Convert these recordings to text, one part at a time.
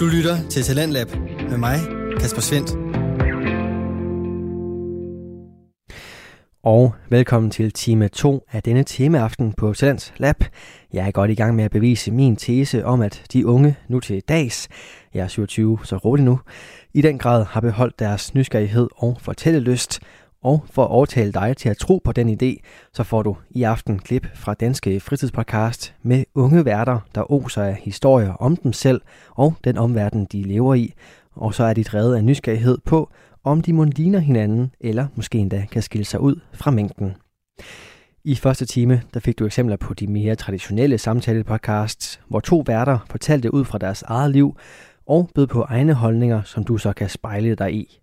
Du lytter til Talentlab med mig, Kasper Svendt. Og velkommen til time 2 af denne temaaften på Talents Lab. Jeg er godt i gang med at bevise min tese om, at de unge nu til dags, jeg er 27, så rolig nu, i den grad har beholdt deres nysgerrighed og fortællelyst, og for at overtale dig til at tro på den idé, så får du i aften klip fra Danske Fritidspodcast med unge værter, der oser af historier om dem selv og den omverden, de lever i. Og så er de drevet af nysgerrighed på, om de må ligner hinanden, eller måske endda kan skille sig ud fra mængden. I første time der fik du eksempler på de mere traditionelle samtalepodcasts, hvor to værter fortalte ud fra deres eget liv og bød på egne holdninger, som du så kan spejle dig i.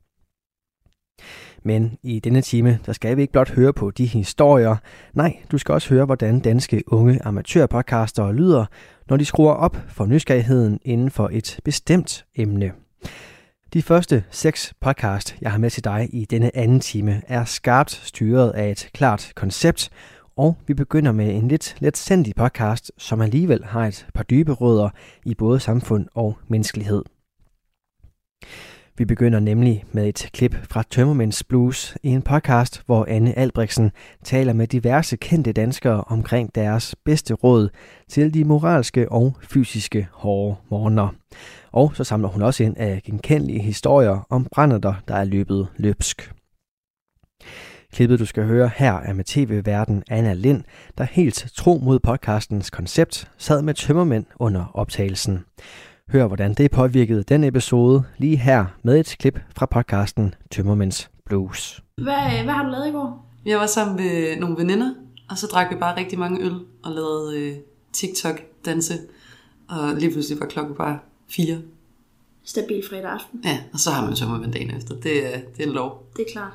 Men i denne time, der skal vi ikke blot høre på de historier. Nej, du skal også høre, hvordan danske unge amatørpodcastere lyder, når de skruer op for nysgerrigheden inden for et bestemt emne. De første seks podcast, jeg har med til dig i denne anden time, er skarpt styret af et klart koncept, og vi begynder med en lidt let sendt podcast, som alligevel har et par dybe rødder i både samfund og menneskelighed. Vi begynder nemlig med et klip fra Tømmermænds Blues i en podcast, hvor Anne Albrechtsen taler med diverse kendte danskere omkring deres bedste råd til de moralske og fysiske hårde morgener. Og så samler hun også ind af genkendelige historier om brænder, der er løbet løbsk. Klippet, du skal høre her, er med tv-verden Anna Lind, der helt tro mod podcastens koncept sad med tømmermænd under optagelsen. Hør, hvordan det påvirkede den episode lige her med et klip fra podcasten Tømmermænds Blues. Hvad, hvad har du lavet i går? Jeg var sammen med nogle veninder, og så drak vi bare rigtig mange øl og lavede øh, TikTok-danse. Og lige pludselig var klokken bare fire. Stabil fredag aften. Ja, og så har man tømmermænd dagen efter. Det, er, det er en lov. Det er klart.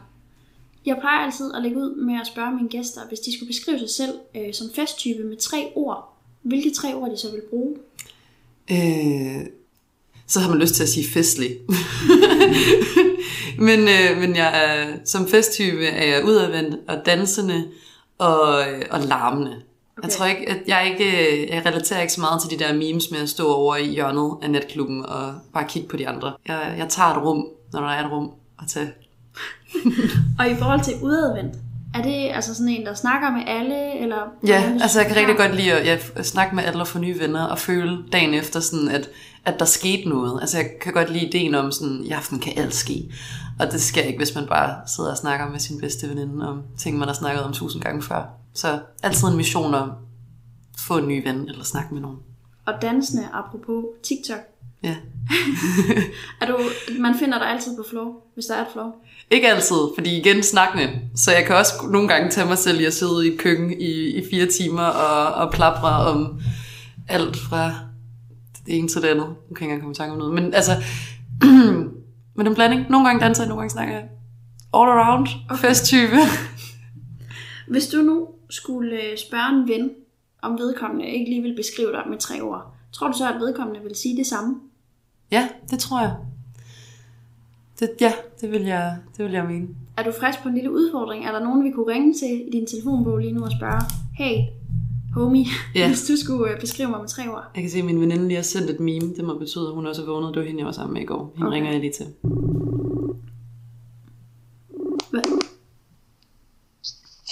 Jeg plejer altid at lægge ud med at spørge mine gæster, hvis de skulle beskrive sig selv øh, som festtype med tre ord. Hvilke tre ord de så vil bruge? Øh, så har man lyst til at sige festlig. men, øh, men jeg er, som festtype er jeg udadvendt og dansende og, øh, og larmende. Okay. Jeg tror ikke, at jeg ikke, jeg relaterer ikke så meget til de der memes med at stå over i hjørnet af netklubben og bare kigge på de andre. Jeg, jeg tager et rum, når der er et rum at tage. og i forhold til udadvendt, er det altså sådan en, der snakker med alle? Eller ja, altså jeg kan rigtig godt lide at ja, snakke med alle og få nye venner og føle dagen efter, sådan at, at der skete noget. Altså jeg kan godt lide ideen om, sådan, i aften kan alt ske. Og det sker ikke, hvis man bare sidder og snakker med sin bedste veninde om ting, man har snakket om tusind gange før. Så altid en mission om at få en ny ven eller snakke med nogen. Og dansende, apropos TikTok, Ja. er du, man finder dig altid på flow, hvis der er et flow? Ikke altid, fordi igen snakkende. Så jeg kan også nogle gange tage mig selv i at sidde i et køkken i, i fire timer og, og plapre om alt fra det ene til det andet. Nu kan jeg ikke engang komme i tanke om noget. Men altså, med den blanding. Nogle gange danser jeg, nogle gange snakker jeg. All around. Okay. Festtype. Hvis du nu skulle øh, spørge en ven, om vedkommende ikke lige vil beskrive dig med tre ord, tror du så, at vedkommende vil sige det samme? Ja, det tror jeg. Det, ja, det vil, jeg, det vil jeg mene. Er du frisk på en lille udfordring? Er der nogen, vi kunne ringe til i din telefonbog lige nu og spørge, hey, homie, ja. hvis du skulle øh, beskrive mig med tre ord? Jeg kan se, at min veninde lige har sendt et meme. Det må betyde, at hun også er vågnet. Det var hende, jeg var sammen med i går. Hende okay. ringer jeg lige til. Hvad?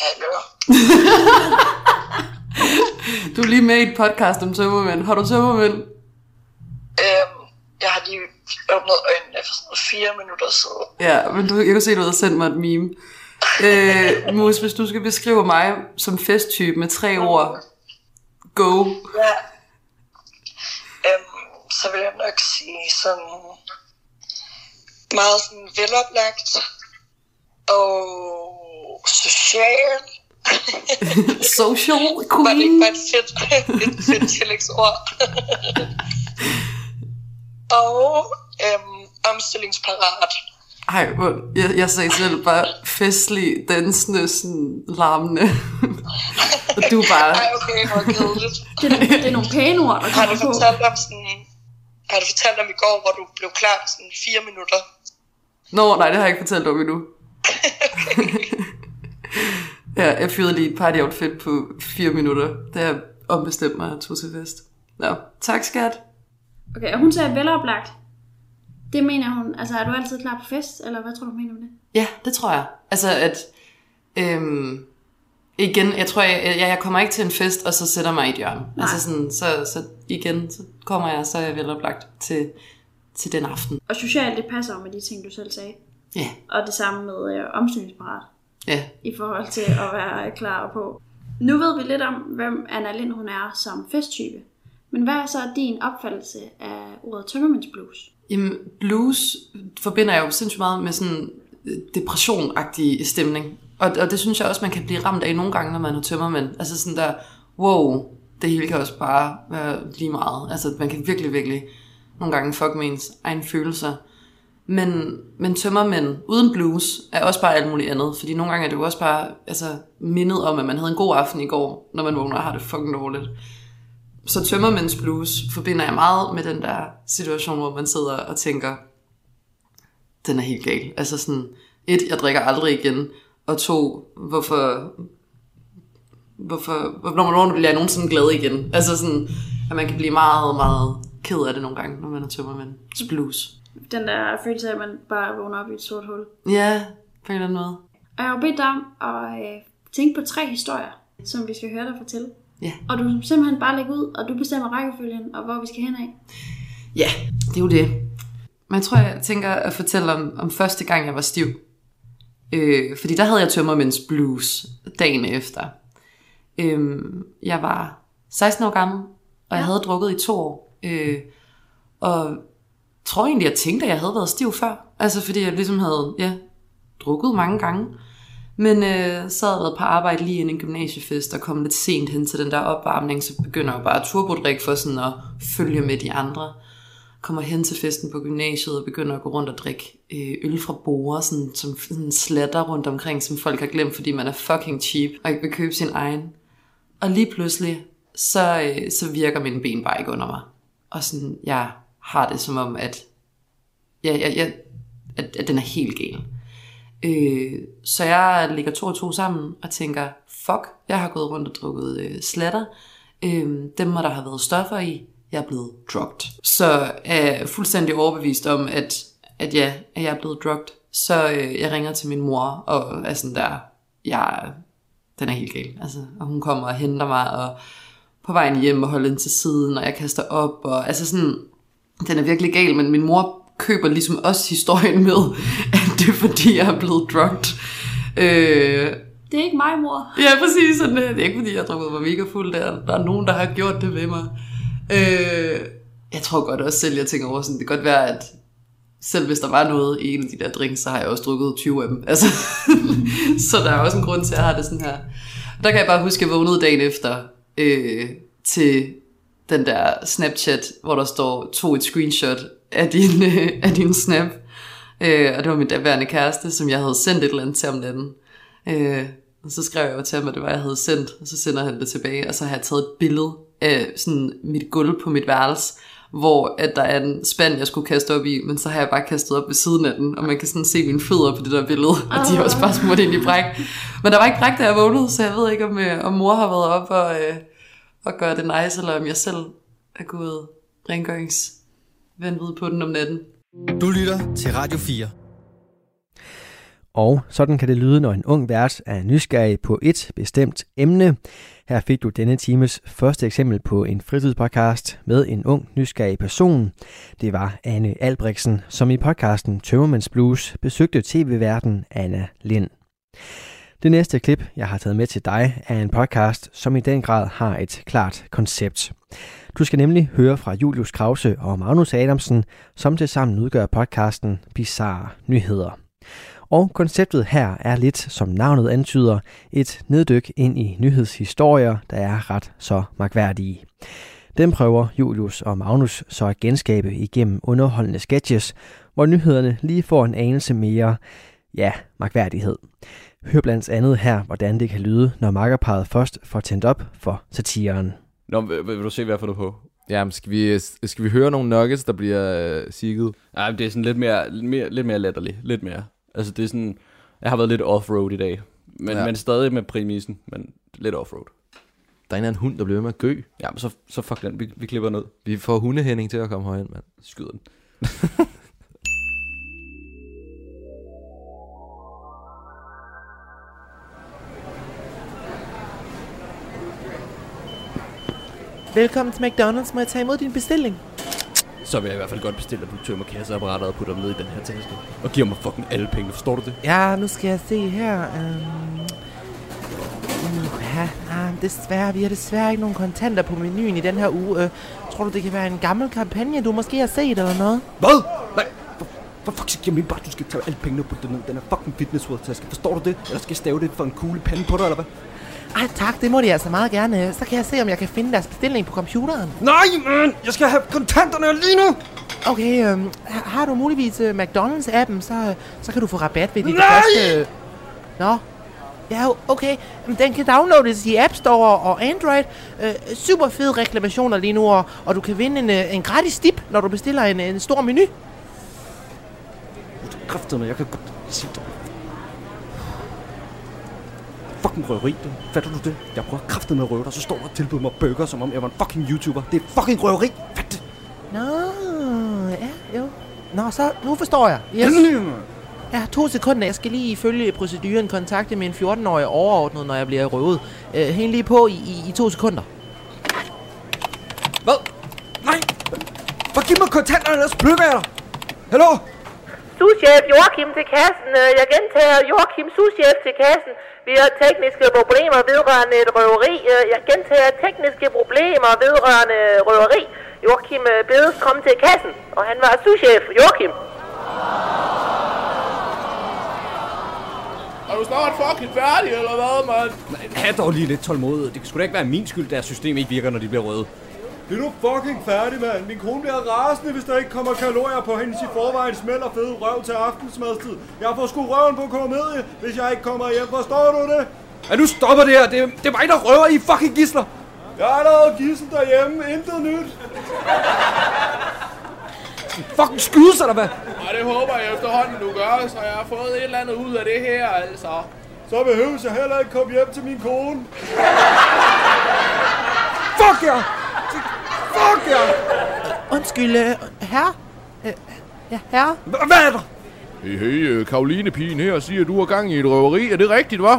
Hallo. du er lige med i et podcast om tømmermænd. Har du tømmermænd? Åbnet øjnene for sådan fire minutter siden. Ja, men du, jeg kan se, du har sendt mig et meme. øh, Mus, hvis du skal beskrive mig som festtype med tre ord, go. Ja. Øhm, så vil jeg nok sige sådan meget sådan veloplagt og social. Social queen. Var det ikke bare et fedt, et fedt tillægsord? og øhm, omstillingsparat. Ej, jeg, jeg sagde selv bare festlig, dansende, sådan larmende. og du bare... Ej, okay, hvor kedeligt. det, er, det er nogle pæne ord, der Har du kommer på. fortalt om sådan... Har du fortalt om i går, hvor du blev klar i sådan fire minutter? Nå, nej, det har jeg ikke fortalt om endnu. ja, jeg fyrede lige et party outfit på fire minutter, da jeg ombestemte mig og tog til fest. Nå, tak skat. Okay, og hun sagde veloplagt. Det mener hun, altså er du altid klar på fest, eller hvad tror du, du mener med det? Ja, det tror jeg. Altså at, øhm, igen, jeg tror, jeg, jeg, jeg kommer ikke til en fest, og så sætter mig i et hjørne. Nej. Altså sådan, så, så igen, så kommer jeg, så er jeg veloplagt til, til den aften. Og socialt, det passer jo med de ting, du selv sagde. Ja, Og det samme med øh, omstillingsparat, ja. i forhold til at være klar på. Nu ved vi lidt om, hvem Anna Lind hun er som festtype. Men hvad er så din opfattelse af ordet tømmermændsblues? Jamen, blues forbinder jeg jo sindssygt meget med sådan øh, depressionagtig stemning. Og, og det synes jeg også, man kan blive ramt af nogle gange, når man er tømmermænd. Altså sådan der, wow, det hele kan også bare være lige meget. Altså man kan virkelig, virkelig nogle gange fuck med ens egen følelser. Men, men tømmermænd uden blues er også bare alt muligt andet. Fordi nogle gange er det jo også bare altså, mindet om, at man havde en god aften i går, når man vågner og har det fucking dårligt. Så tømmermænds blues forbinder jeg meget med den der situation, hvor man sidder og tænker, den er helt gal. Altså sådan, et, jeg drikker aldrig igen, og to, hvorfor, hvorfor, hvornår, hvornår bliver jeg nogensinde glad igen? Altså sådan, at man kan blive meget, meget ked af det nogle gange, når man er tømmermænds blues. Den der følelse af, at man bare vågner op i et sort hul. Ja, på en eller anden måde. Og jeg har bedt dig om at øh, tænke på tre historier, som vi skal høre dig fortælle. Ja. Og du simpelthen bare lægge ud, og du bestemmer rækkefølgen, og hvor vi skal hen af. Ja, det er jo det. Men jeg tror, jeg tænker at fortælle om, om første gang, jeg var stiv. Øh, fordi der havde jeg tømmermænds blues dagen efter. Øh, jeg var 16 år gammel, og jeg havde drukket i to år. Øh, og tror egentlig, jeg tænkte, at jeg havde været stiv før. Altså fordi jeg ligesom havde ja, drukket mange gange. Men øh, så havde jeg været på arbejde lige inden en gymnasiefest og kom lidt sent hen til den der opvarmning, så begynder jeg jo bare at turbodrikke for sådan at følge med de andre. Kommer hen til festen på gymnasiet og begynder at gå rundt og drikke øh, øl fra borer, sådan, som sådan slatter rundt omkring, som folk har glemt, fordi man er fucking cheap og ikke vil købe sin egen. Og lige pludselig, så, øh, så virker mine ben bare ikke under mig. Og sådan, jeg har det som om, at, ja, ja, ja, at, at den er helt gal. Øh, så jeg lægger to og to sammen og tænker, fuck, jeg har gået rundt og drukket øh, slatter. Øh, dem må der have været stoffer i. Jeg er blevet drugged. Så er jeg fuldstændig overbevist om, at, at ja, at jeg er blevet drugged. Så øh, jeg ringer til min mor og er sådan der, jeg, den er helt gal. Altså, og hun kommer og henter mig og på vejen hjem og holder ind til siden, og jeg kaster op. Og, altså sådan, den er virkelig gal, men min mor køber ligesom også historien med, det er fordi, jeg er blevet drugged. Øh, Det er ikke mig, mor. Ja, præcis. Sådan, det. er ikke, fordi jeg har drukket mig mega fuld. Der, der er nogen, der har gjort det ved mig. Øh, jeg tror godt også selv, jeg tænker over sådan, det kan godt være, at selv hvis der var noget i en af de der drinks, så har jeg også drukket 20 af dem. Altså, så der er også en grund til, at jeg har det sådan her. Der kan jeg bare huske, at jeg vågnede dagen efter øh, til den der Snapchat, hvor der står, tog et screenshot af din, øh, af din snap. Øh, og det var min daværende kæreste, som jeg havde sendt et eller andet til om natten. Øh, og så skrev jeg jo til ham, at det var, jeg havde sendt, og så sender han det tilbage, og så har jeg taget et billede af sådan mit gulv på mit værelse, hvor at der er en spand, jeg skulle kaste op i, men så har jeg bare kastet op ved siden af den, og man kan sådan se mine fødder på det der billede, og de er også bare smurt ind i bræk. Men der var ikke bræk, da jeg vågnede, så jeg ved ikke, om, øh, om mor har været op og, øh, og gør det nice, eller om jeg selv er gået rengøringsvandvid på den om natten. Du lytter til Radio 4. Og sådan kan det lyde, når en ung vært er nysgerrig på et bestemt emne. Her fik du denne times første eksempel på en fritidspodcast med en ung nysgerrig person. Det var Anne Albrechtsen, som i podcasten Tømmermans Blues besøgte tv-verden Anna Lind. Det næste klip, jeg har taget med til dig, er en podcast, som i den grad har et klart koncept. Du skal nemlig høre fra Julius Krause og Magnus Adamsen, som tilsammen udgør podcasten Bizarre Nyheder. Og konceptet her er lidt, som navnet antyder, et neddyk ind i nyhedshistorier, der er ret så magværdige. Den prøver Julius og Magnus så at genskabe igennem underholdende sketches, hvor nyhederne lige får en anelse mere, ja, magværdighed. Hør blandt andet her, hvordan det kan lyde, når makkerparet først får tændt op for satiren. Nå, vil, vil du se, hvad jeg får du på? Jamen, skal vi, skal vi høre nogle nuggets, der bliver øh, sigget? Nej, det er sådan lidt mere, lidt mere, lidt mere latterligt. Lidt mere. Altså, det er sådan... Jeg har været lidt off-road i dag. Men, Ja. men stadig med præmissen, men lidt off-road. Der er en eller anden hund, der bliver ved med at gø. Ja, men så, så fuck den. Vi, vi klipper ned. Vi får hundehænding til at komme herind, mand. Skyder den. Velkommen til McDonald's. Må jeg tage imod din bestilling? Så vil jeg i hvert fald godt bestille, at du tømmer kasseapparatet og putter dem ned i den her taske. Og giver mig fucking alle penge, forstår du det? Ja, nu skal jeg se her. Um... Ja, ah, desværre, vi har desværre ikke nogen kontanter på menuen i den her uge. Uh, tror du, det kan være en gammel kampagne, du måske har set eller noget? Hvad? Nej, for, fuck's sake, jeg mener bare, du skal tage alle pengene på den, den her fucking fitness taske. Forstår du det? Eller skal jeg stave det for en kugle pande på dig, eller hvad? Ej, tak, det må de altså meget gerne. Så kan jeg se, om jeg kan finde deres bestilling på computeren. Nej, man! Jeg skal have kontanterne lige nu! Okay, øhm, har- du muligvis uh, McDonald's-appen, så, så kan du få rabat ved dit Nej! første... Nå, ja, okay. Jamen, Den kan downloades i App Store og Android. Øh, super fede reklamationer lige nu, og, og du kan vinde en, øh, en gratis dip, når du bestiller en, en stor menu. Kræfterne, jeg kan godt se det. Fucking røveri, du. Fatter du det? Jeg prøver kraftet med at røve dig, så står du og tilbyder mig burger, som om jeg var en fucking YouTuber. Det er fucking røveri. Fat det. Nå, ja, jo. Nå, så nu forstår jeg. Yes. Ja, to sekunder. Jeg skal lige følge proceduren kontakte min 14-årige overordnet, når jeg bliver røvet. Øh, hæng lige på i, i, i to sekunder. Hvad? Nej! Hvad giv mig kontanterne, ellers plukker jeg dig! Hallo? Souschef Joachim til kassen. Øh, Jeg gentager Joachim souschef til kassen. Vi har tekniske problemer vedrørende et røveri. Øh, Jeg gentager tekniske problemer vedrørende røveri. Joachim øh, bedes komme til kassen, og han var souschef Joachim. Er du snart fucking færdig, eller hvad, mand? Ha' dog lige lidt tålmodighed. Det kan sgu da ikke være min skyld, at deres system ikke virker, når de bliver røde. Det er du fucking færdig, mand. Min kone bliver rasende, hvis der ikke kommer kalorier på hendes i forvejen smæld og fede røv til aftensmadstid. Jeg får sgu røven på komedie, hvis jeg ikke kommer hjem. Forstår du det? Er du stopper det her? Det er, det er mig, der røver i fucking gisler. Jeg har allerede gissen derhjemme. Intet nyt. Fucking skyde sig, eller hvad? Og det håber jeg efterhånden, du gør, så jeg har fået et eller andet ud af det her, altså. Så behøver jeg heller ikke komme hjem til min kone. Fuck jer! Fuck jer! Undskyld, øh, herre? Øh, ja, herre? Hvad er der? Hey, hey, øh, Karoline Pigen her siger, at du har gang i et røveri. Er det rigtigt, hva'?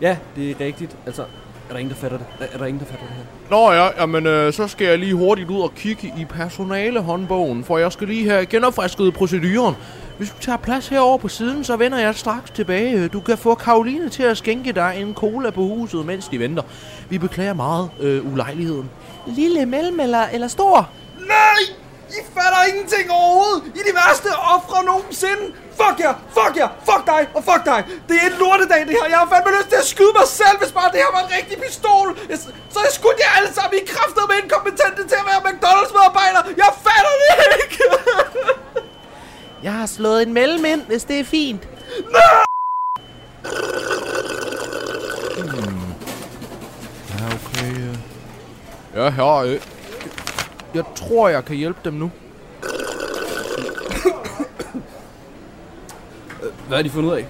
Ja, det er rigtigt. Altså, er der ingen, der fatter det? Er, er der ingen, der fatter det her? Nå ja, jamen øh, så skal jeg lige hurtigt ud og kigge i personalehåndbogen, for jeg skal lige have genopfrisket proceduren. Hvis du tager plads herover på siden, så vender jeg straks tilbage. Du kan få Karoline til at skænke dig en cola på huset, mens de venter. Vi beklager meget øh, ulejligheden. Lille, mellem eller, eller stor? Nej! I fatter ingenting overhovedet! I er de værste ofre nogensinde! Fuck jer! Fuck jer! Fuck dig! Og fuck dig! Det er en lortedag, det her! Jeg har fandme lyst til at skyde mig selv, hvis bare det her var en rigtig pistol! Jeg, så jeg skudt jer alle sammen i kræfter med inkompetente til at være McDonald's-medarbejder! Jeg fatter det ikke! Jeg har slået en mellem ind, hvis det er fint. Ja, okay. Ja, her. Øh. Jeg tror, jeg kan hjælpe dem nu. Hvad har de fundet ud af?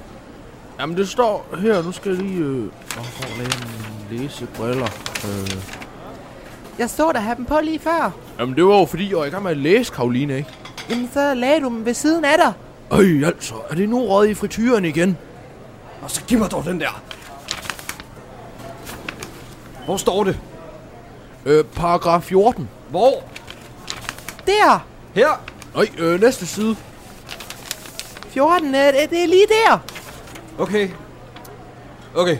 Jamen, det står her. Nu skal jeg lige... Øh, at lave mine læsebriller. Øh. Jeg så dig have dem på lige før. Jamen, det var jo fordi, jeg var i gang med at læse, Karoline, ikke? Jamen, så lagde du dem ved siden af dig. Øj, altså. Er det nu røget i frityren igen? Og så giv mig dog den der! Hvor står det? Øh, paragraf 14. Hvor? Der! Her? Øj, øh, næste side. 14, øh, det, det er lige der. Okay. Okay.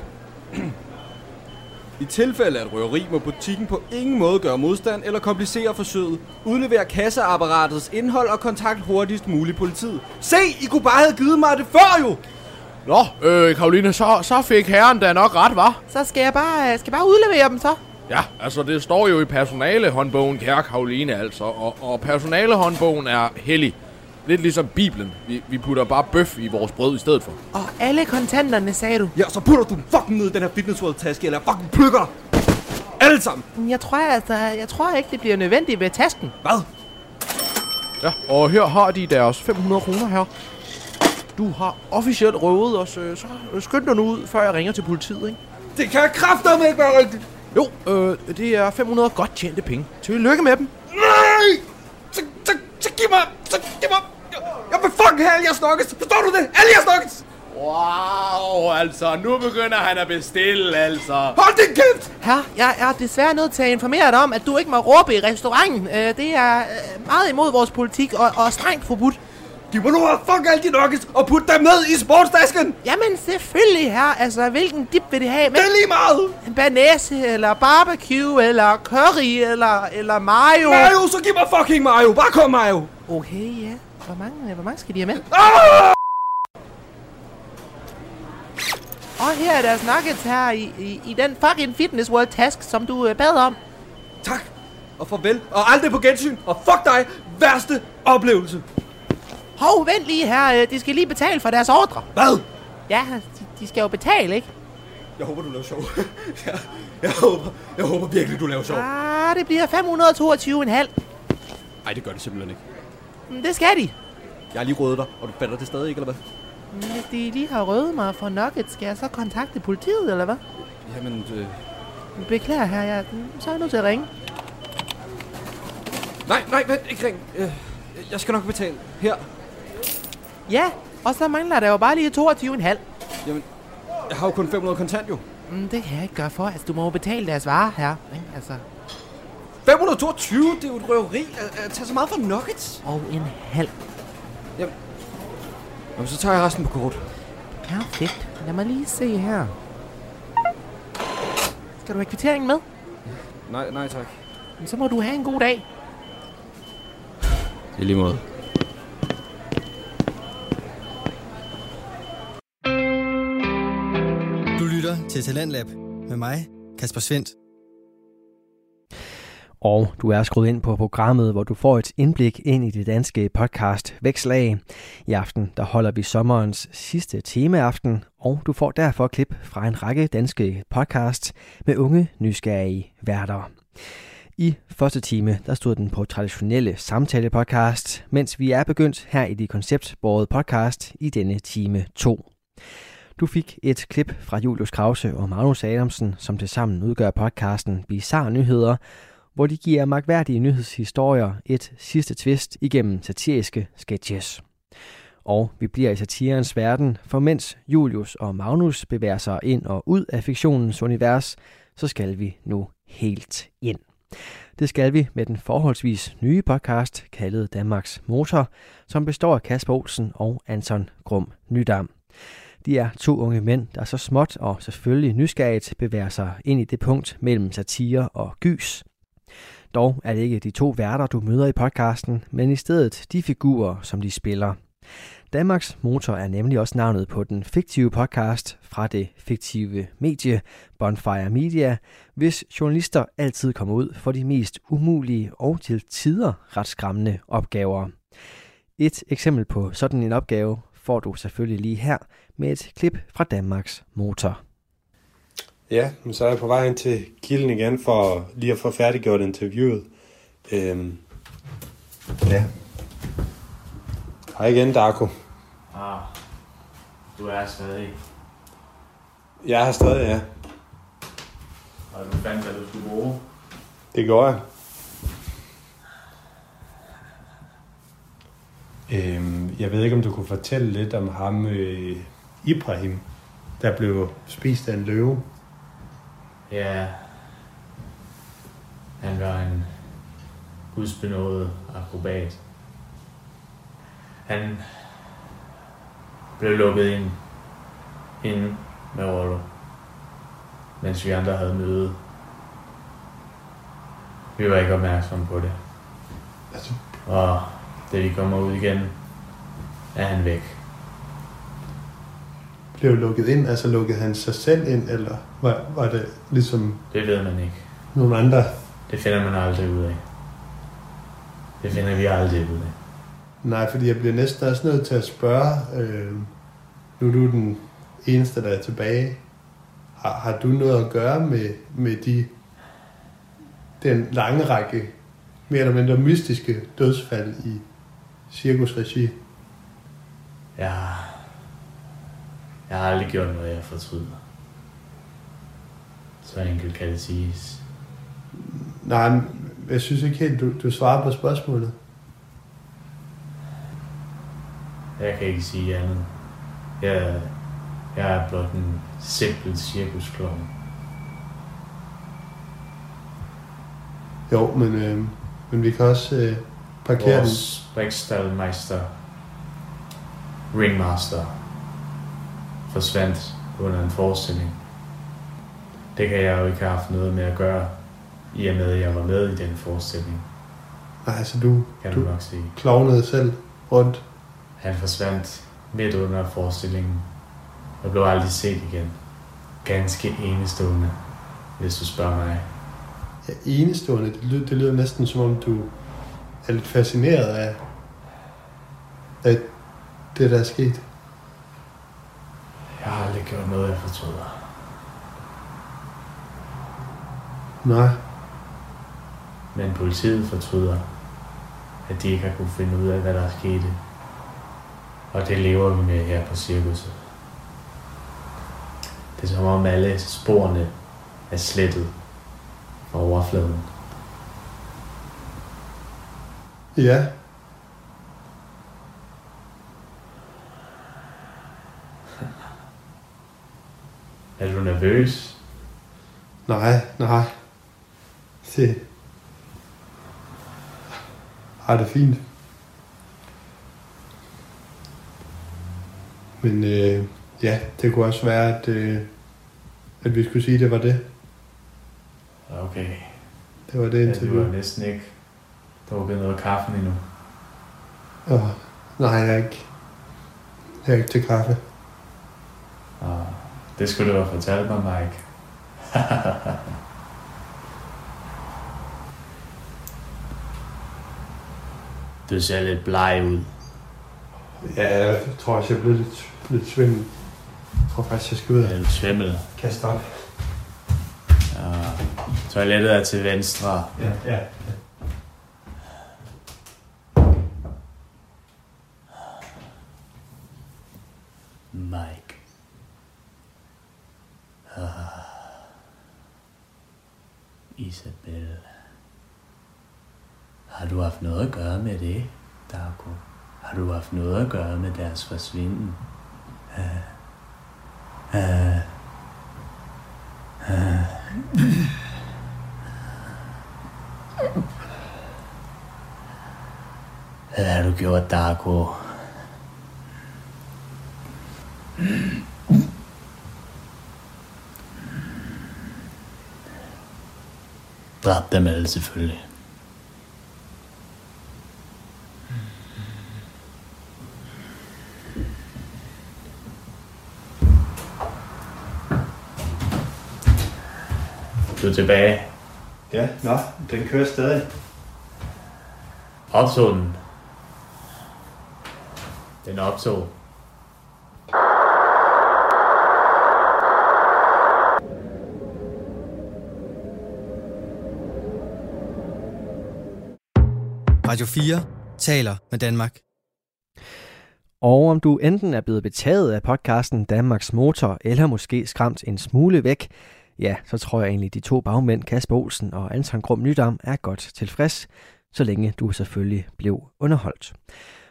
I tilfælde af et røveri må butikken på ingen måde gøre modstand eller komplicere forsøget. Udlever kasseapparatets indhold og kontakt hurtigst muligt politiet. Se, I kunne bare have givet mig det før jo! Nå, øh, Karoline, så, så fik herren da nok ret, var? Så skal jeg bare, øh, skal jeg bare udlevere dem så. Ja, altså det står jo i personalehåndbogen, kære Karoline altså, og, og personalehåndbogen er hellig. Lidt ligesom Bibelen. Vi, vi putter bare bøf i vores brød i stedet for. Og alle kontanterne, sagde du. Ja, så putter du fucking ned i den her Fitness World taske, eller jeg fucking plukker dig! Alle sammen! Men Jeg tror altså, jeg tror ikke, det bliver nødvendigt ved tasken. Hvad? Ja, og her har de deres 500 kroner her. Du har officielt røvet os, øh, så skynd dig nu ud, før jeg ringer til politiet, ikke? Det kan kraftedeme ikke være rigtigt! Jo, øh, det er 500 godt tjente penge. Tillykke med dem. Nej! Så, så, så giv mig... Så giv mig... Jeg vil fucking have alle jeres nuggets! Forstår du det? Alle jeres nuggets! Wow, altså, nu begynder han at bestille, altså. Hold din kæft! Her, jeg er desværre nødt til at informere dig om, at du ikke må råbe i restauranten. Øh, det er øh, meget imod vores politik og, og strengt forbudt. De må nu have fuck alle de nuggets og putte dem ned i sportsdasken! Jamen selvfølgelig her. Altså, hvilken dip vil det have? Det er lige meget! En banæse, eller barbecue, eller curry, eller, eller mayo. Mayo, så giv mig fucking Mayo! Bare kom Mayo! Okay, ja. Hvor mange, hvor mange skal de have med? Ah! Og her er deres nuggets her i, i, i den fucking Fitness World Task, som du øh, bad om. Tak, og farvel, og aldrig på gensyn, og fuck dig, værste oplevelse. Hov, vent lige her. øh, De skal lige betale for deres ordre. Hvad? Ja, de, de skal jo betale, ikke? Jeg håber, du laver sjov. jeg, jeg, håber, jeg håber virkelig, du laver sjov. Ah, det bliver 522,5. Nej, det gør det simpelthen ikke. Men Det skal de. Jeg har lige rødet dig, og du fatter det stadig ikke, eller hvad? Men Hvis de lige har røvet mig for nuggets, skal jeg så kontakte politiet, eller hvad? Jamen, øh... Beklager her, jeg, så er jeg nødt til at ringe. Nej, nej, vent, ikke ring. Øh, jeg skal nok betale. Her. Ja, og så mangler der jo bare lige 22,5. Jamen, jeg har jo kun 500 kontant, jo. Mm, det kan jeg ikke gøre for. Altså, du må jo betale deres varer her. Ikke? Altså, 522, det er jo et røveri at, at tage så meget for nuggets. og en halv. Jamen, så tager jeg resten på kort. Perfekt. Lad mig lige se her. Skal du have kvitteringen med? Nej, nej tak. Men Så må du have en god dag. I lige måde. Du lytter til Talentlab med mig, Kasper Svendt. Og du er skruet ind på programmet, hvor du får et indblik ind i det danske podcast Vækslag. I aften der holder vi sommerens sidste temaaften, og du får derfor klip fra en række danske podcasts med unge, nysgerrige værter. I første time der stod den på traditionelle samtale-podcast, mens vi er begyndt her i det konceptbordet podcast i denne time 2. Du fik et klip fra Julius Krause og Magnus Adamsen, som tilsammen udgør podcasten Bizarre Nyheder, hvor de giver magværdige nyhedshistorier et sidste twist igennem satiriske sketches. Og vi bliver i satirens verden, for mens Julius og Magnus bevæger sig ind og ud af fiktionens univers, så skal vi nu helt ind. Det skal vi med den forholdsvis nye podcast kaldet Danmarks Motor, som består af Kasper Olsen og Anton Grum Nydam. De er to unge mænd, der så småt og selvfølgelig nysgerrigt bevæger sig ind i det punkt mellem satire og gys. Dog er det ikke de to værter, du møder i podcasten, men i stedet de figurer, som de spiller. Danmarks Motor er nemlig også navnet på den fiktive podcast fra det fiktive medie Bonfire Media, hvis journalister altid kommer ud for de mest umulige og til tider ret skræmmende opgaver. Et eksempel på sådan en opgave får du selvfølgelig lige her med et klip fra Danmarks Motor. Ja, men så er jeg på vej ind til kilden igen for lige at få færdiggjort interviewet. Øhm, ja. Hej igen, Darko. Ah, du er stadig. Jeg er stadig, ja. Og du fandt, hvad du skulle bruge. Det går jeg. Øhm, jeg ved ikke, om du kunne fortælle lidt om ham, øh, Ibrahim, der blev spist af en løve. Ja. Han var en gudsbenået akrobat. Han blev lukket ind inde med Rollo, mens vi andre havde møde. Vi var ikke opmærksomme på det. Altså, Og da vi kommer ud igen, er han væk. Blev lukket ind, altså lukkede han sig selv ind, eller var, var det ligesom Det ved man ikke. nogle andre? Det finder man aldrig ud af. Det finder vi aldrig ud af. Nej, fordi jeg bliver næsten også nødt til at spørge, øh, nu er du den eneste, der er tilbage. Har, har du noget at gøre med, med de, den lange række mere eller mindre mystiske dødsfald i cirkusregi? Jeg, jeg har aldrig gjort noget, jeg fortryder. Så enkelt kan det siges. Nej, jeg synes ikke helt, du, du svarer på spørgsmålet. Jeg kan ikke sige andet. Jeg, Jeg er blot en simpel cirkusklovn. Jo, men, øh, men vi kan også øh, parkere den. Vores Ringmaster, forsvandt under en forestilling. Det kan jeg jo ikke have haft noget med at gøre, i og med at jeg var med i den forestilling. Nej, altså du, Kan du nok sige. klovnede selv rundt. Han forsvandt midt under forestillingen og blev aldrig set igen. Ganske enestående, hvis du spørger mig. Ja, enestående. Det lyder, det lyder næsten som om du er lidt fascineret af, af det, der er sket. Jeg har aldrig gjort noget, jeg fortryder. Nej. Men politiet fortryder, at de ikke har kunne finde ud af, hvad der skete. Og det lever vi med her på cirkuset. Det er som om alle sporene er slettet fra overfladen. Ja. Er du nervøs? Nej, nej. Se. Har det fint. Men øh, ja, det kunne også være, at, øh, at vi skulle sige, at det var det. Okay. Det var det Ja, interview. du har næsten ikke drukket noget kaffe endnu. Og, nej, jeg er ikke, jeg er ikke til kaffe. Og det skulle du have fortalt mig, Mike. du ser lidt bleg ud. Ja, jeg tror også, jeg er blevet lidt, lidt svimmel. Jeg tror faktisk, jeg skal ud Er du svimmel? kaste op. Ja. Toilettet er til venstre. Ja, ja. Mike. Ah. Isabel. Har du haft noget at gøre med det, Darko? Har du haft noget at gøre med deres forsvinden? Ah. Ah. Ah. Hvad har du gjort, Darko? Dræb dem alle selvfølgelig. Du er tilbage. Ja, nå, den kører stadig. Optog den. Den optog. Radio 4 taler med Danmark. Og om du enten er blevet betaget af podcasten Danmarks Motor, eller måske skræmt en smule væk, ja, så tror jeg egentlig, de to bagmænd, Kasper Olsen og Anton Grum Nydam, er godt tilfreds, så længe du selvfølgelig blev underholdt.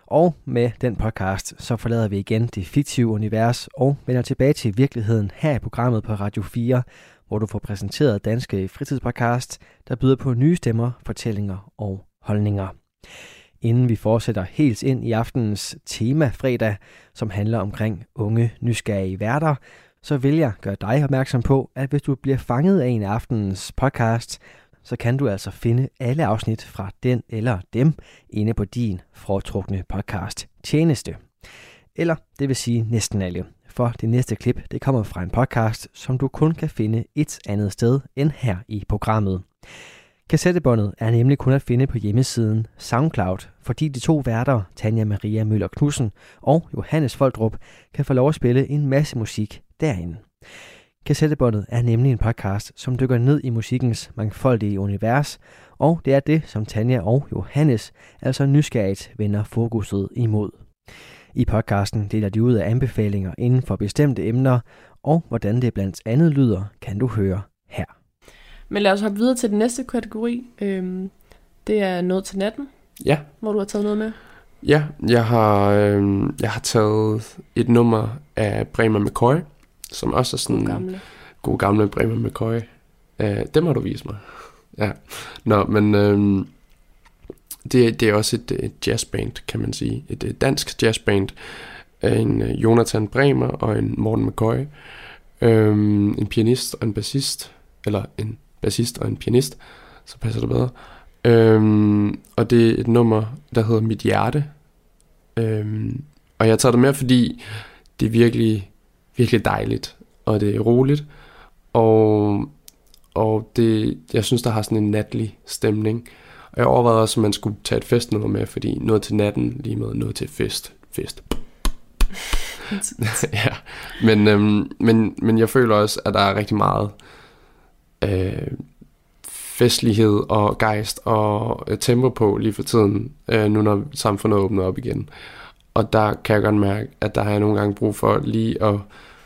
Og med den podcast, så forlader vi igen det fiktive univers og vender tilbage til virkeligheden her i programmet på Radio 4, hvor du får præsenteret danske fritidspodcast, der byder på nye stemmer, fortællinger og holdninger. Inden vi fortsætter helt ind i aftenens tema fredag, som handler omkring unge nysgerrige værter, så vil jeg gøre dig opmærksom på, at hvis du bliver fanget af en af aftenens podcast, så kan du altså finde alle afsnit fra den eller dem inde på din foretrukne podcast tjeneste. Eller det vil sige næsten alle, for det næste klip det kommer fra en podcast, som du kun kan finde et andet sted end her i programmet. Kassettebåndet er nemlig kun at finde på hjemmesiden SoundCloud, fordi de to værter, Tanja Maria Møller Knudsen og Johannes Foldrup, kan få lov at spille en masse musik derinde. Kassettebåndet er nemlig en podcast, som dykker ned i musikkens mangfoldige univers, og det er det, som Tanja og Johannes altså nysgerrigt vender fokuset imod. I podcasten deler de ud af anbefalinger inden for bestemte emner, og hvordan det blandt andet lyder, kan du høre. Men lad os hoppe videre til den næste kategori. Øhm, det er noget til natten, Ja, hvor du har taget noget med. Ja, jeg har, øh, jeg har taget et nummer af Bremer McCoy, som også er sådan... God gamle. God gamle Bremer McCoy. Øh, det må du vise mig. Ja. Nå, men øh, det, det er også et, et jazzband, kan man sige. Et, et dansk jazzband af en øh, Jonathan Bremer og en Morten McCoy. Øh, en pianist og en bassist. Eller en bassist og en pianist. Så passer det bedre. Øhm, og det er et nummer, der hedder Mit Hjerte. Øhm, og jeg tager det med, fordi det er virkelig, virkelig dejligt. Og det er roligt. Og, og det, jeg synes, der har sådan en natlig stemning. Og jeg overvejede også, at man skulle tage et festnummer med, fordi noget til natten, lige med noget til fest. Fest. ja, men, øhm, men, men jeg føler også, at der er rigtig meget øh, festlighed og gejst og øh, tempo på lige for tiden, øh, nu når samfundet åbner op igen. Og der kan jeg godt mærke, at der har jeg nogle gange brug for lige at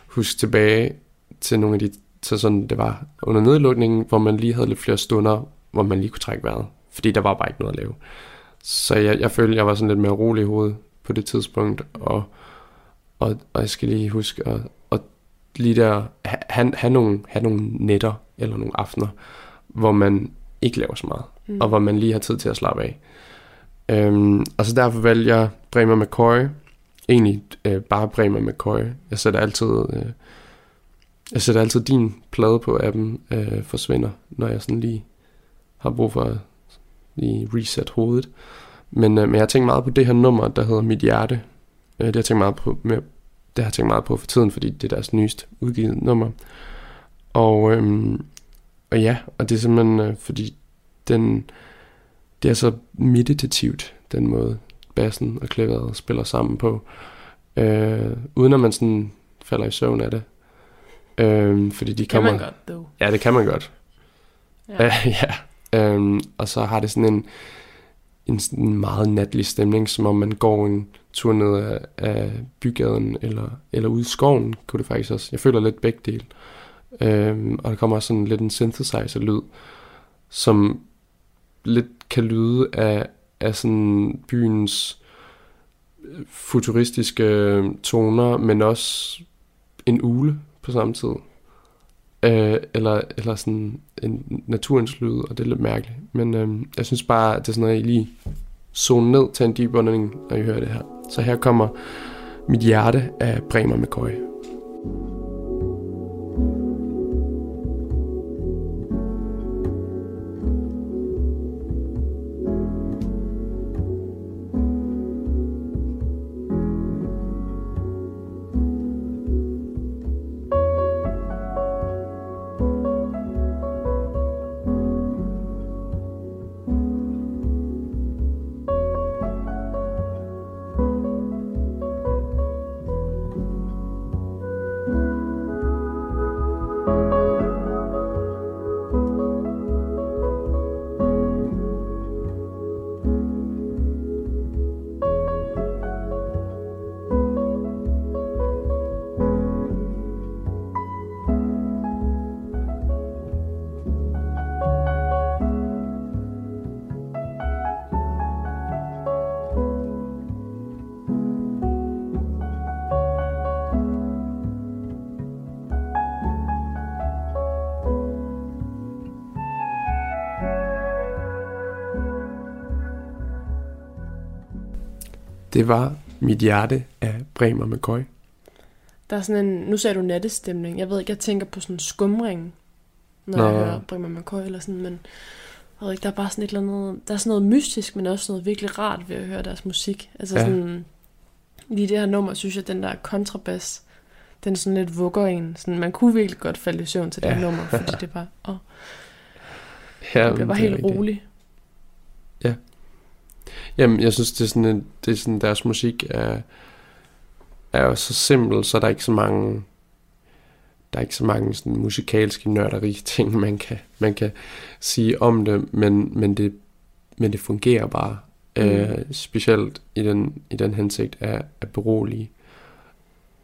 huske tilbage til nogle af de, til sådan det var under nedlukningen, hvor man lige havde lidt flere stunder, hvor man lige kunne trække vejret. Fordi der var bare ikke noget at lave. Så jeg, jeg følte, jeg var sådan lidt mere rolig i hovedet på det tidspunkt, og, og, og jeg skal lige huske at, at lige der have, have, nogle, have nogle nætter eller nogle aftener, hvor man ikke laver så meget, mm. og hvor man lige har tid til at slappe af. Øhm, og så derfor vælger jeg Bremer McCoy, egentlig øh, bare Bremer McCoy. Jeg sætter altid, øh, jeg sætter altid din plade på appen øh, forsvinder, når jeg sådan lige har brug for at lige reset hovedet. Men, øh, men jeg har tænkt meget på det her nummer, der hedder Mit Hjerte. Øh, det har jeg tænkt meget på, med, det har jeg tænkt meget på for tiden, fordi det er deres nyest udgivet nummer. Og, øhm, og ja, og det er simpelthen øh, fordi den, det er så meditativt, den måde bassen og klaveret spiller sammen på, øh, uden at man sådan falder i søvn af det. Øh, fordi de Det kan kommer, man godt, dog. Ja, det kan man godt. Ja. Ja. Øh, ja. Øhm, og så har det sådan en, en sådan meget natlig stemning, som om man går en tur ned af, af bygaden, eller, eller ude i skoven, kunne det faktisk også. Jeg føler lidt begge dele. Øhm, og der kommer også sådan lidt en synthesizer-lyd, som lidt kan lyde af, af sådan byens øh, futuristiske øh, toner, men også en ule på samme tid. Øh, eller, eller sådan en naturens lyd, og det er lidt mærkeligt. Men øh, jeg synes bare, at det er sådan noget, I lige zone ned til en dyb underning, når I hører det her. Så her kommer Mit Hjerte af Bremer McCoy. Det var Mit Hjerte af Bremer McCoy. Der er sådan en, nu sagde du nattestemning. Jeg ved ikke, jeg tænker på sådan en skumring, når Nå. jeg hører Bremer McCoy eller sådan, men jeg ved ikke, der er bare sådan et eller andet, der er sådan noget mystisk, men også noget virkelig rart ved at høre deres musik. Altså Ja. sådan, lige det her nummer, synes jeg, den der kontrabas, den sådan lidt vugger en. Sådan, man kunne virkelig godt falde i søvn til det Ja. nummer, fordi det bare, åh, Ja, jeg bliver bare det er helt rolig. Ja. Jamen, jeg synes, det er sådan, en, det er sådan deres musik er, er jo så simpel, så der er ikke så mange, der er ikke så mange sådan musikalske nørderi ting, man kan, man kan sige om det, men, men det, men det fungerer bare. Mm. Øh, specielt i den, i den hensigt af, at berolige.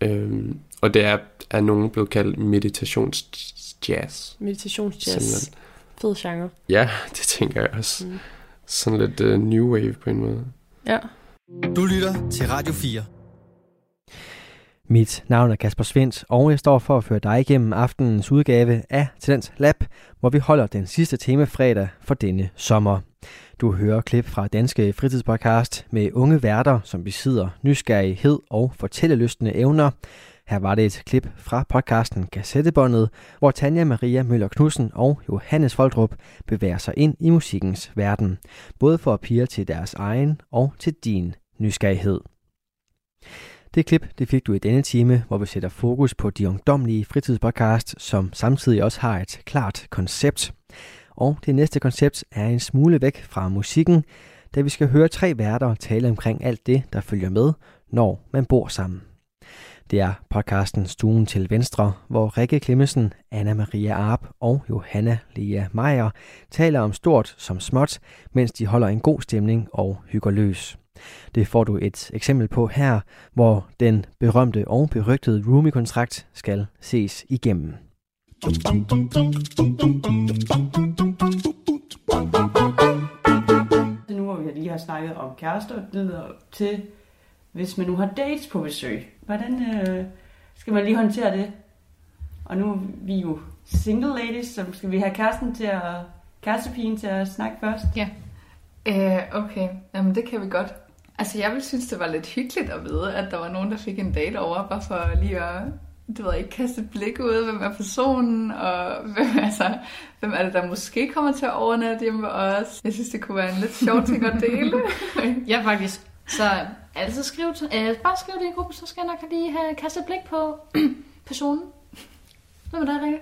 Øhm, og det er, er nogen blevet kaldt meditationsjazz. Meditationsjazz. Fed genre. Ja, det tænker jeg også. Mm. Sådan lidt uh, new wave på en måde. Ja. Du lytter til Radio 4. Mit navn er Kasper Svendt, og jeg står for at føre dig igennem aftenens udgave af Talent Lab, hvor vi holder den sidste tema fredag for denne sommer. Du hører klip fra Danske Fritidspodcast med unge værter, som besidder nysgerrighed og fortællelystende evner. Her var det et klip fra podcasten Kassettebåndet, hvor Tanja Maria Møller Knudsen og Johannes Foldrup bevæger sig ind i musikkens verden, både for at pige til deres egen og til din nysgerrighed. Det klip det fik du i denne time, hvor vi sætter fokus på de ungdomlige fritidspodcast, som samtidig også har et klart koncept. Og det næste koncept er en smule væk fra musikken, da vi skal høre tre værter tale omkring alt det, der følger med, når man bor sammen. Det er podcasten Stuen til Venstre, hvor Rikke Klemmesen, Anna Maria Arp og Johanna Lea Meier taler om stort som småt, mens de holder en god stemning og hygger løs. Det får du et eksempel på her, hvor den berømte og berygtede roomie-kontrakt skal ses igennem. Nu hvor vi lige har snakket om kærester, det til, hvis man nu har dates på besøg. Hvordan øh, skal man lige håndtere det? Og nu er vi jo single ladies, så skal vi have kæresten til at, kærestepigen til at snakke først. Ja. Øh, okay, jamen det kan vi godt. Altså jeg ville synes, det var lidt hyggeligt at vide, at der var nogen, der fik en date over, bare for lige at du ved ikke, kaste et blik ud, hvem er personen, og hvem, altså, hvem er det, der måske kommer til at overnatte hjemme ved os. Jeg synes, det kunne være en lidt sjov ting at dele. ja, faktisk. Så altid skriv øh, bare skriv det i gruppen, så skal jeg nok lige have kastet et blik på personen. Hvem er der, Rikke?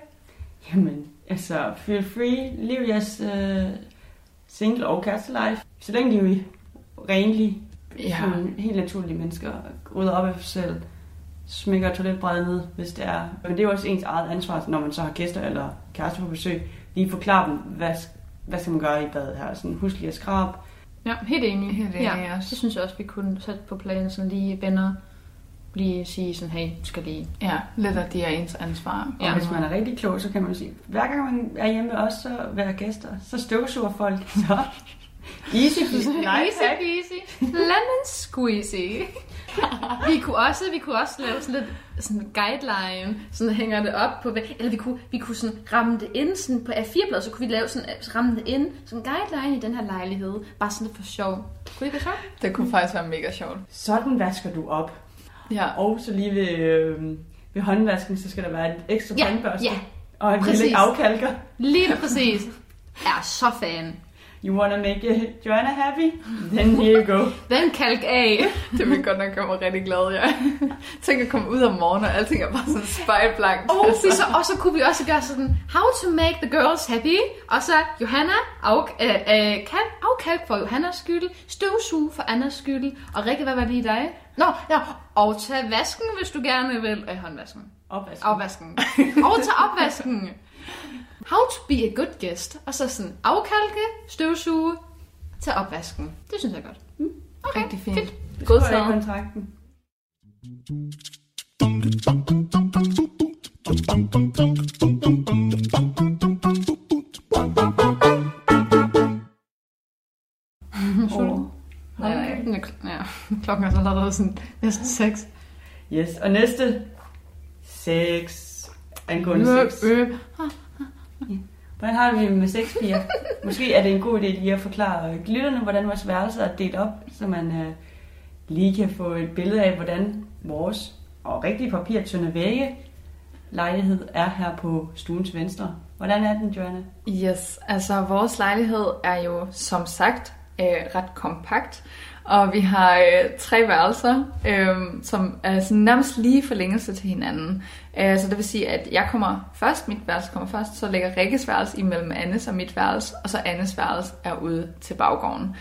Jamen, altså, feel free, lev jeres øh, single og kærestelife. Så længe de er renlige, Ja. som helt naturlige mennesker, rydder op af sig selv, smækker toiletbræddet ned, hvis det er. Men det er jo også ens eget ansvar, når man så har gæster eller kærester på besøg, lige forklare dem, hvad, hvad skal man gøre i badet her. Sådan, husk lige at skrabe. Ja, helt enig. Helt enig, ja, også. det synes jeg også, vi kunne sætte på planen, sådan lige venner, lige sige sådan, hey, skal lige... Ja, lidt af det er ens ansvar. Og hvis man er rigtig klog, så kan man sige, hver gang man er hjemme ved os, så være gæster, så støvsuger folk. Så easy peasy. Nej, easy peasy. Lemon squeezy. vi kunne også, vi kunne også lave sådan lidt sådan en guideline, sådan hænger det op på, væg- eller vi kunne, vi kunne sådan ramme det ind sådan på A4-blad, så kunne vi lave sådan, ramme det ind, sådan en guideline i den her lejlighed, bare sådan lidt for sjov. Kunne det ikke være sjovt? Det kunne faktisk være mega sjovt. Sådan vasker du op. Ja. Og så lige ved, øh, ved håndvasken, så skal der være et ekstra Ja, håndbørste. ja. Og en Præcis. lille afkalker. Lige præcis. Jeg er så fan. You wanna make Joanna happy? Then here you go. Den kalk af. Det vil godt nok gøre mig rigtig glad, ja. Tænk at komme ud om morgenen, og alting er bare sådan spejlblankt. Og, så, og så kunne vi også gøre sådan, how to make the girls happy. Og så Johanna, af, øh, øh, kan, afkalk for Johannas skyld, støvsuge for Annas skyld. Og Rikke, hvad var det i dig? Nå, ja, og tag vasken, hvis du gerne vil. Øh, håndvasken. Opvasken. Afvasken. og tag opvasken. How to be a good guest. Og så sådan afkalke, støvsuge, tag opvasken. Det synes jeg er godt. Mm. Okay, Rigtig fint. fedt. God i kontrakten. Oh. Ja, klokken er så allerede sådan næsten seks. Yes, og næste. Sex. Angående sex. Hvordan har vi det med sex, piger? Måske er det en god idé lige at forklare lytterne, hvordan vores værelser er delt op, så man øh, lige kan få et billede af, hvordan vores og rigtig papirtynde vægge lejlighed er her på stuens venstre. Hvordan er den, Joanna? Yes, altså vores lejlighed er jo som sagt øh, ret kompakt, og vi har øh, tre værelser, øh, som er sådan nærmest lige forlængelse til hinanden. Øh, så det vil sige, at jeg kommer først, mit værelse kommer først, så ligger Rikkes værelse imellem Annes og mit værelse, og så Annes værelse er ude til baggården.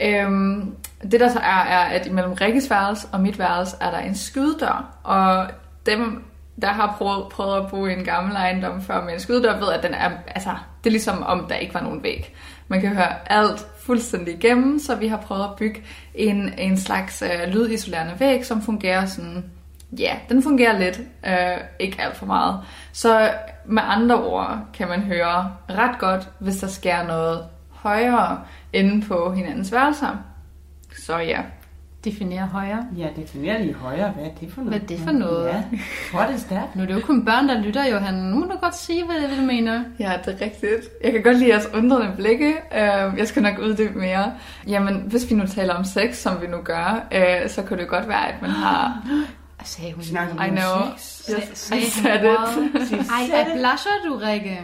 Øhm, det der så er, er, at imellem Rikkes værelse og mit værelse er der en skydedør, og dem, der har prøvet, prøvet at bo i en gammel ejendom før med en skydedør, ved, at den er, altså, det er ligesom om der ikke var nogen væg. Man kan høre alt fuldstændig igennem, så vi har prøvet at bygge en, en slags øh, lydisolerende væg, som fungerer sådan, ja, den fungerer lidt, øh, ikke alt for meget. Så med andre ord kan man høre ret godt, hvis der sker noget højere inde på hinandens værelser. Så ja, Definere højere. Ja, definere lige højere. Hvad er det for noget? Hvad er det for noget? Ja, what is that? Nu er det jo kun børn, der lytter, Johan. Nu må du godt sige, hvad, hvad du mener. Ja, det er rigtigt. Jeg kan godt lide jeres undrende blikke. Uh, jeg skal nok uddybe mere. Jamen, hvis vi nu taler om sex, som vi nu gør, uh, så kunne det godt være, at man har... Sagde hun Snakker I know. sex? Yes, Sagde I hun said it. Ej, hvad blusher du, Rikke?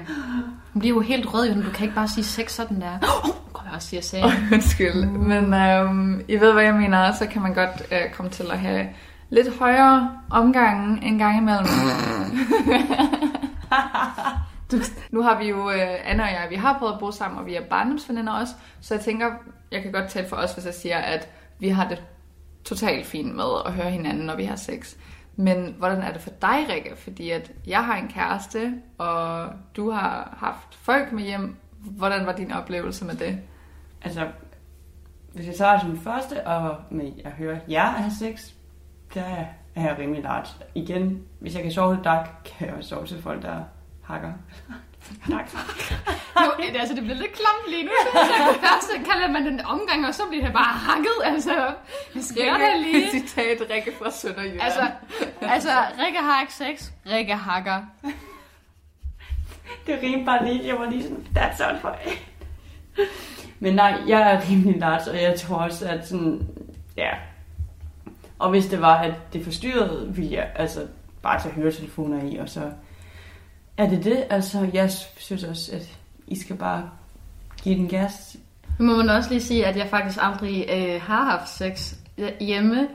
Hun bliver jo helt rød. Du kan ikke bare sige sex sådan der. Oh, kom jeg også sige, jeg sagde. Oh, undskyld. Men øhm, I ved, hvad jeg mener. Så kan man godt øh, komme til at have lidt højere omgange en gang imellem. nu har vi jo, øh, Anna og jeg, vi har prøvet at bo sammen, og vi er barndomsveninder også. Så jeg tænker, jeg kan godt tale for os, hvis jeg siger, at vi har det totalt fint med at høre hinanden, når vi har sex. Men hvordan er det for dig, Rikke? Fordi at jeg har en kæreste, og du har haft folk med hjem. Hvordan var din oplevelse med det? Altså, hvis jeg tager som første, og med at høre jer have sex, der er jeg rimelig large. Igen, hvis jeg kan sove til dag, kan jeg også sove til folk, der hakker. Jo, det, altså, det bliver lidt klamt lige nu. synes jeg. Først kalder man den omgang, og så bliver det bare hakket. Altså, hvad sker der lige? Citat Rikke fra Sønderjylland. Altså, altså, Rikke har ikke sex, Rikke hakker. Det rimte bare lige, jeg var lige sådan, that's on for Men nej, jeg er rimelig large, og jeg tror også, at sådan, ja. Og hvis det var, at det forstyrrede, ville jeg altså bare tage høretelefoner i, og så er det det. Altså, jeg synes også, at I skal bare give den gas. Nu må man også lige sige, at jeg faktisk aldrig øh, har haft sex hjemme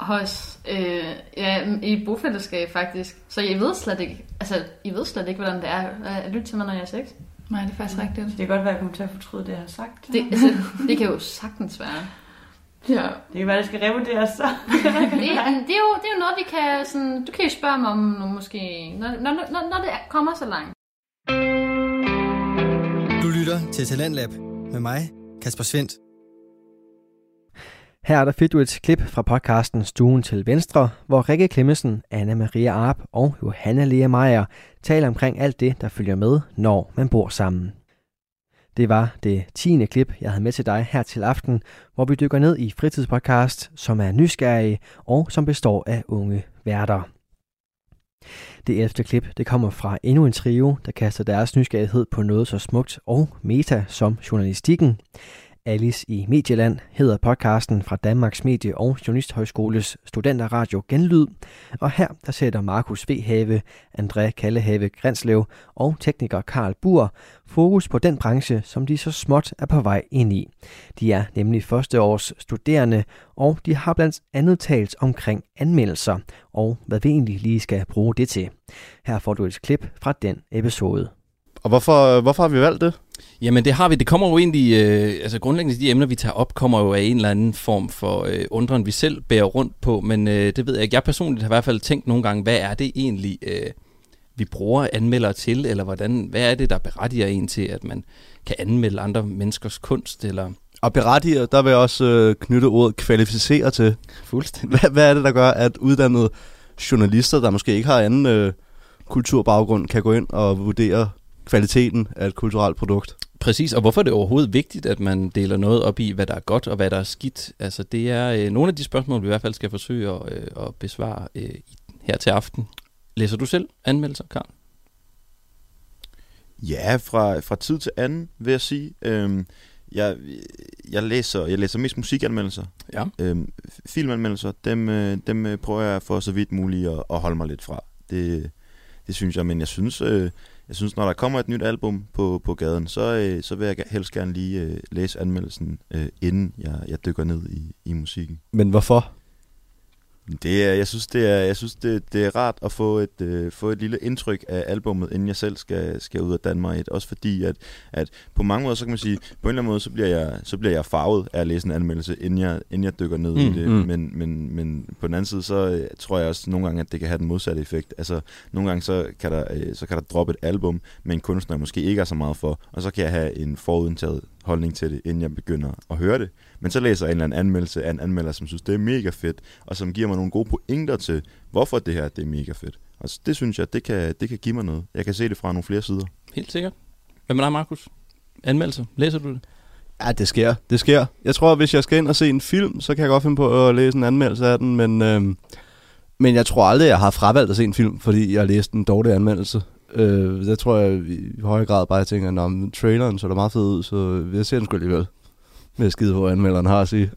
hos, øh, ja, i bofællesskab faktisk. Så jeg ved slet ikke, altså, I ved slet ikke, hvordan det er at lytte til mig, når jeg har sex. Nej, det er faktisk rigtigt. Det kan godt være, at jeg kommer til at fortryde det, jeg har sagt. Det, altså, det kan jo sagtens være. Ja. Det kan være, at det skal revurderes så. det, det, er jo, det er jo noget, vi kan... Sådan, du kan jo spørge mig om nu, måske, når, når, når, når det kommer så langt. Du lytter til Talentlab med mig, Kasper Svendt. Her er der fedt et klip fra podcasten Stuen til Venstre, hvor Rikke Klemmensen, Anna Maria Arp og Johanna Lea Meier taler omkring alt det, der følger med, når man bor sammen. Det var det tiende klip, jeg havde med til dig her til aften, hvor vi dykker ned i fritidspodcast, som er nysgerrige og som består af unge værter. Det 11. klip det kommer fra endnu en trio, der kaster deres nysgerrighed på noget så smukt og meta som journalistikken. Alice i Medieland hedder podcasten fra Danmarks Medie- og Journalisthøjskoles studenterradio Genlyd. Og her der sætter Markus V. Have, André Kallehave Grænslev og tekniker Karl Bur fokus på den branche, som de så småt er på vej ind i. De er nemlig førsteårs studerende, og de har blandt andet talt omkring anmeldelser, og hvad vi egentlig lige skal bruge det til. Her får du et klip fra den episode. Og hvorfor, hvorfor har vi valgt det? Jamen det har vi. Det kommer jo egentlig, øh, altså grundlæggende de emner, vi tager op, kommer jo af en eller anden form for øh, undren, vi selv bærer rundt på, men øh, det ved jeg ikke. Jeg personligt har i hvert fald tænkt nogle gange, hvad er det egentlig, øh, vi bruger anmeldere til, eller hvordan, hvad er det, der berettiger en til, at man kan anmelde andre menneskers kunst, eller... Og berettiger, der vil jeg også øh, knytte ordet kvalificere til. Fuldstændig. Hvad, hvad er det, der gør, at uddannede journalister, der måske ikke har anden øh, kulturbaggrund, kan gå ind og vurdere kvaliteten af et kulturelt produkt. Præcis, og hvorfor er det overhovedet vigtigt, at man deler noget op i, hvad der er godt og hvad der er skidt? Altså det er øh, nogle af de spørgsmål, vi i hvert fald skal forsøge at, øh, at besvare øh, her til aften. Læser du selv anmeldelser, Karl? Ja, fra, fra tid til anden, vil jeg sige. Øhm, jeg, jeg, læser, jeg læser mest musikanmeldelser. Ja. Øhm, filmanmeldelser, dem, øh, dem øh, prøver jeg for så vidt muligt at, at holde mig lidt fra. Det, det synes jeg, men jeg synes, øh, jeg synes, når der kommer et nyt album på, på gaden, så, øh, så vil jeg helst gerne lige øh, læse anmeldelsen, øh, inden jeg, jeg dykker ned i, i musikken. Men hvorfor? Det er, jeg synes, det er, jeg synes det, det er rart at få et, øh, få et lille indtryk af albummet, inden jeg selv skal, skal ud danne mig et. Også fordi, at, at på mange måder, så kan man sige, på en eller anden måde, så bliver jeg, så bliver jeg farvet af at læse en anmeldelse, inden jeg, inden jeg dykker ned mm, i det. mm. Men, men, men på den anden side, så øh, tror jeg også nogle gange, at det kan have den modsatte effekt. Altså, nogle gange, så kan der, øh, så kan der droppe et album med en kunstner, jeg måske ikke er så meget for, og så kan jeg have en forudindtaget holdning til det, inden jeg begynder at høre det. Men så læser jeg en eller anden anmeldelse af en anmelder, som synes, det er mega fedt, og som giver mig nogle gode pointer til, hvorfor det her det er mega fedt. Og det synes jeg, det kan, det kan give mig noget. Jeg kan se det fra nogle flere sider. Helt sikkert. Hvad med dig, Markus? Anmeldelser. Læser du det? Ja, det sker. Det sker. Jeg tror, hvis jeg skal ind og se en film, så kan jeg godt finde på at læse en anmeldelse af den, men, øhm, men jeg tror aldrig, jeg har fravalgt at se en film, fordi jeg har læst en dårlig anmeldelse. Øh, der tror jeg i høj grad bare, jeg tænker, at traileren så da meget fed ud, så jeg ser den sgu alligevel. Med skide, hvor anmelderen har at sige.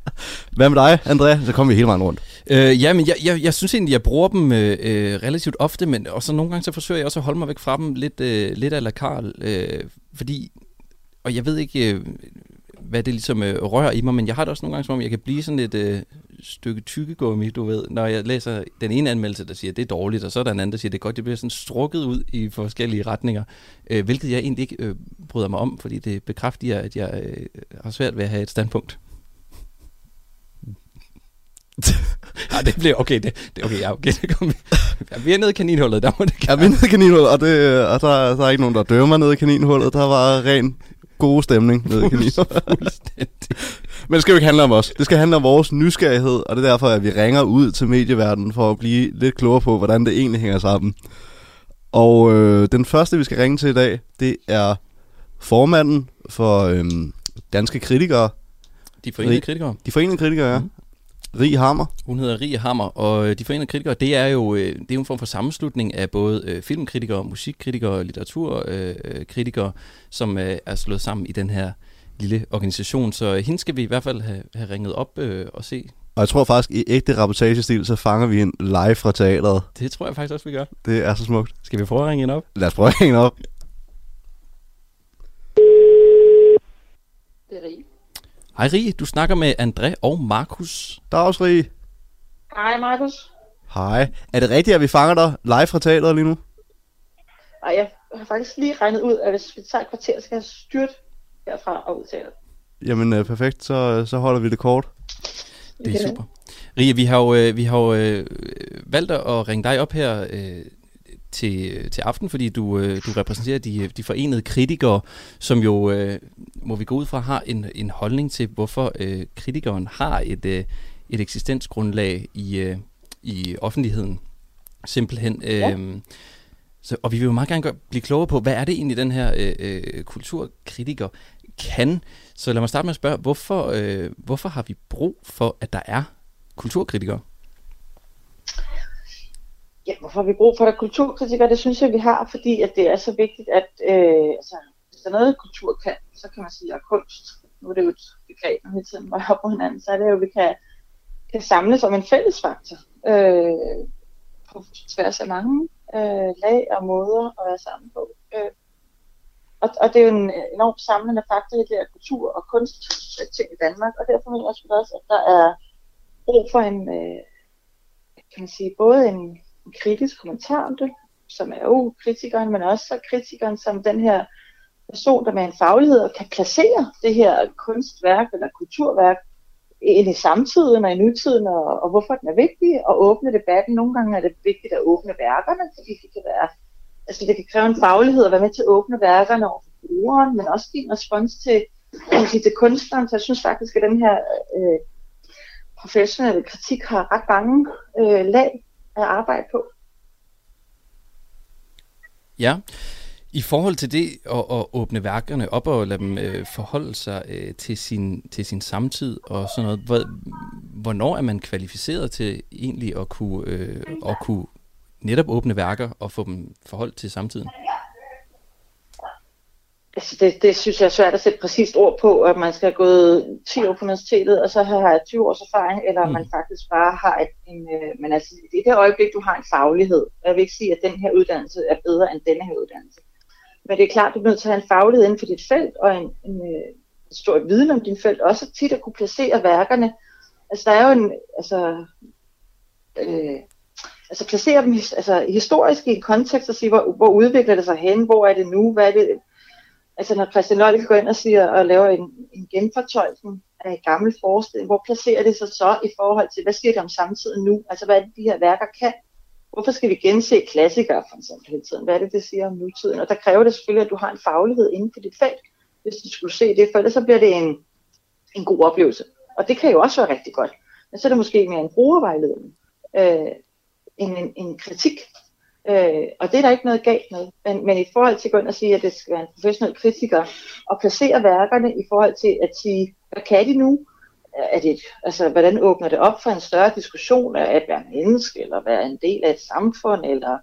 Hvad med dig, Andrea? Så kommer vi hele vejen rundt. Øh, ja, men jeg, jeg, jeg synes egentlig, jeg bruger dem øh, øh, relativt ofte, men også nogle gange så forsøger jeg også at holde mig væk fra dem lidt, øh, lidt af la Karl, øh, fordi, og jeg ved ikke, øh, hvad det ligesom øh, rører i mig, men jeg har det også nogle gange, som om jeg kan blive sådan et øh, stykke tykkegummi, du ved, når jeg læser den ene anmeldelse, der siger, det er dårligt, og så er der en anden, der siger, det er godt, det bliver sådan strukket ud i forskellige retninger, øh, hvilket jeg egentlig ikke øh, bryder mig om, fordi det bekræfter, at jeg øh, har svært ved at have et standpunkt. ja, det bliver okay. Det, det okay, ja, okay. Det kommer, ja, vi er nede i kaninhullet, der må det Ja, vi er nede i kaninhullet, og, det, og der, der er ikke nogen, der dømmer nede i kaninhullet. Der var ren god stemning nede i kaninhullet. Men det skal jo ikke handle om os. Det skal handle om vores nysgerrighed, og det er derfor, at vi ringer ud til medieverdenen for at blive lidt klogere på, hvordan det egentlig hænger sammen. Og øh, den første, vi skal ringe til i dag, det er formanden for øh, Danske Kritikere. De forenede kritikere. De forenede kritikere, ja. Mm. Rig Hammer. Hun hedder Rig Hammer, og øh, De Forenede Kritikere, det er jo øh, det er jo en form for sammenslutning af både øh, filmkritikere, musikkritikere, litteraturkritikere, som er slået sammen i den her lille organisation. Så hende skal vi i hvert fald have, have ringet op og se. Og jeg tror faktisk, i ægte rapportagestil, så fanger vi en live fra teatret. Det tror jeg faktisk også, vi gør. Det er så smukt. Skal vi prøve at ringe hende op? Lad os prøve at ringe hende op. Det er Rie. Hej Rie, du snakker med André og Markus. Dags Rie. Hej Markus. Hej. Er det rigtigt, at vi fanger dig live fra teatret lige nu? Nej, jeg har faktisk lige regnet ud, at hvis vi tager et kvarter, så kan jeg styrt herfra og ud teatret. Jamen øh, perfekt, så, så holder vi det kort. Det er super. Rie, vi har jo, øh, vi har jo øh, valgt at ringe dig op her øh, til, til aften, fordi du, øh, du repræsenterer de, de forenede kritikere, som jo, øh, må vi gå ud fra, har en, en holdning til, hvorfor øh, kritikeren har et, øh, et eksistensgrundlag i, øh, i offentligheden. Simpelthen. Øh, ja. så, og vi vil jo meget gerne gøre, blive klogere på, hvad er det egentlig, den her øh, øh, kulturkritiker kan. Så lad mig starte med at spørge, hvorfor, øh, hvorfor har vi brug for, at der er kulturkritikere? Ja, hvorfor har vi brug for der kulturkritikere? Det synes jeg, vi har, fordi at det er så vigtigt, at øh, altså, hvis der er noget, kultur kan, så kan man sige, at kunst, nu er det jo et begreb, når hele tiden var op på hinanden, så er det jo, at vi kan, kan samles om en fælles faktor øh, på tværs af mange øh, lag og måder at være sammen på. Øh, og, og det er jo en enormt samlende faktor i det her kultur- og kunstting øh, i Danmark, og derfor mener jeg også, at der er brug for en, øh, kan man sige, både en kritisk kommentar om det, som er jo kritikeren, men også så kritikeren som den her person, der med en faglighed kan placere det her kunstværk eller kulturværk ind i samtiden og i nutiden, og, og hvorfor den er vigtig, og åbne debatten. Nogle gange er det vigtigt at åbne værkerne, fordi det kan være, altså det kan kræve en faglighed at være med til at åbne værkerne over for brugeren, men også give en respons til, sige, til kunstneren. Så jeg synes faktisk, at den her øh, professionelle kritik har ret mange øh, lag at arbejde på. Ja, i forhold til det at, at åbne værkerne op og lade dem øh, forholde sig øh, til, sin, til sin samtid og sådan noget, hvor, hvornår er man kvalificeret til egentlig at kunne, øh, at kunne netop åbne værker og få dem forholdt til samtiden? Altså det, det synes jeg er svært at sætte præcist ord på, at man skal have gået 10 år på universitetet, og så have 20 års erfaring, eller mm. man faktisk bare har et, en... Øh, men altså, i det øjeblik, du har en faglighed, jeg vil ikke sige, at den her uddannelse er bedre end denne her uddannelse. Men det er klart, du er nødt til at have en faglighed inden for dit felt, og en, en, øh, en stor viden om din felt, også tit at kunne placere værkerne. Altså der er jo en... Altså, øh, altså placere dem altså, historisk i en kontekst og sige, hvor, hvor udvikler det sig hen, hvor er det nu, hvad er det, altså når Christian Løjle går ind og siger og laver en, en genfortolkning af en gammel forestilling, hvor placerer det sig så i forhold til, hvad sker der om samtiden nu? Altså hvad er det, de her værker kan? Hvorfor skal vi gense klassikere for eksempel hele tiden? Hvad er det, det siger om nutiden? Og der kræver det selvfølgelig, at du har en faglighed inden for dit felt, hvis du skulle se det, for ellers så bliver det en, en god oplevelse. Og det kan jo også være rigtig godt. Men så er det måske mere en brugervejledning, øh, end en, en kritik. Øh, og det er der ikke noget galt med. Men, men i forhold til at gå ind og sige, at det skal være en professionel kritiker, og placere værkerne i forhold til at sige, hvad kan de nu? Er det, altså, hvordan åbner det op for en større diskussion af at være menneske, eller være en del af et samfund, eller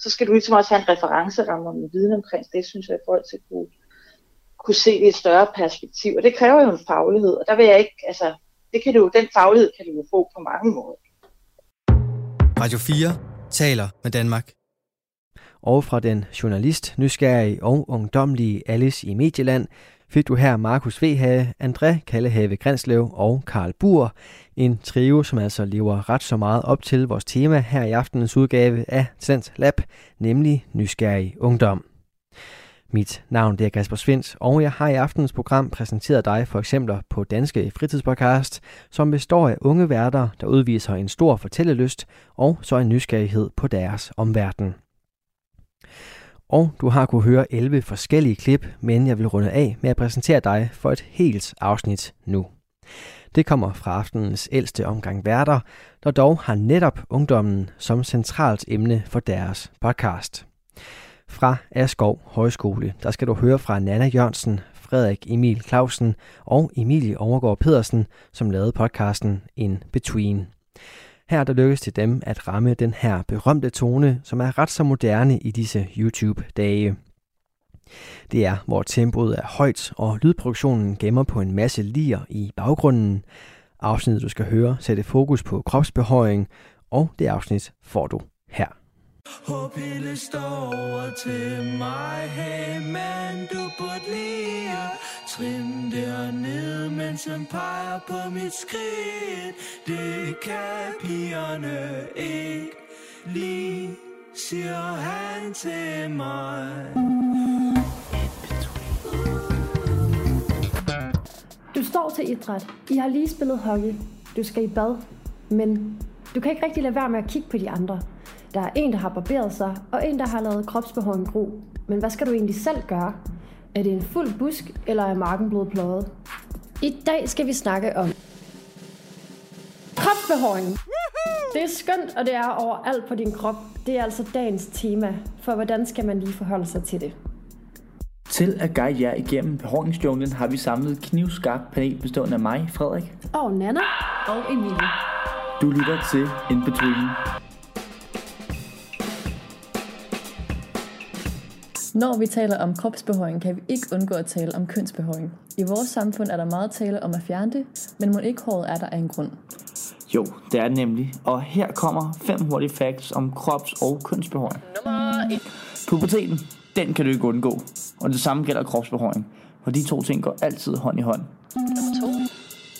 så skal du ligesom også have en referenceramme og en viden omkring det, synes jeg, i forhold til at kunne, kunne se det i et større perspektiv. Og det kræver jo en faglighed, og der vil jeg ikke, altså, det kan du, den faglighed kan du jo få på mange måder. Radio 4 taler med Danmark. Og fra den journalist, nysgerrige og ungdomlige Alice i Medieland, fik du her Markus Vehave, André Kallehave Grænslev og Karl Bur. En trio, som altså lever ret så meget op til vores tema her i aftenens udgave af Talent Lab, nemlig nysgerrig ungdom. Mit navn det er Kasper Svendt, og jeg har i aftenens program præsenteret dig for eksempler på Danske Fritidspodcast, som består af unge værter, der udviser en stor fortællelyst og så en nysgerrighed på deres omverden. Og du har kunne høre 11 forskellige klip, men jeg vil runde af med at præsentere dig for et helt afsnit nu. Det kommer fra aftenens ældste omgang værter, der dog har netop ungdommen som centralt emne for deres podcast. Fra Askov Højskole, der skal du høre fra Nana Jørgensen, Frederik Emil Clausen og Emilie Overgaard Pedersen, som lavede podcasten In Between. Her der lykkes det dem at ramme den her berømte tone, som er ret så moderne i disse YouTube-dage. Det er, hvor tempoet er højt, og lydproduktionen gemmer på en masse lir i baggrunden. Afsnittet, du skal høre, sætter fokus på kropsbehøjning, og det afsnit får du her. Håb hele står over til mig Hey man, du burde lige at trin dernede Mens han peger på mit skridt Det kan pigerne ikke lige Siger han til mig Du står til idræt. I har lige spillet hockey. Du skal i bad. Men du kan ikke rigtig lade være med at kigge på de andre. Der er en, der har barberet sig, og en, der har lavet kropsbehåring gro. Men hvad skal du egentlig selv gøre? Er det en fuld busk, eller er marken blevet pløjet? I dag skal vi snakke om kropsbehåring. Det er skønt, og det er overalt på din krop. Det er altså dagens tema, for hvordan skal man lige forholde sig til det? Til at guide jer igennem behåringsjunglen har vi samlet et knivskarpt panel bestående af mig, Frederik. Og Nana. Og Emilie. Du lytter til In Between. Når vi taler om kropsbehøring, kan vi ikke undgå at tale om kønsbehøring. I vores samfund er der meget tale om at fjerne det, men må ikke håret er der af en grund. Jo, det er det nemlig. Og her kommer fem hurtige facts om krops- og kønsbehåring. Nummer 1. Puberteten, den kan du ikke undgå. Og det samme gælder kropsbehåring. For de to ting går altid hånd i hånd. Nummer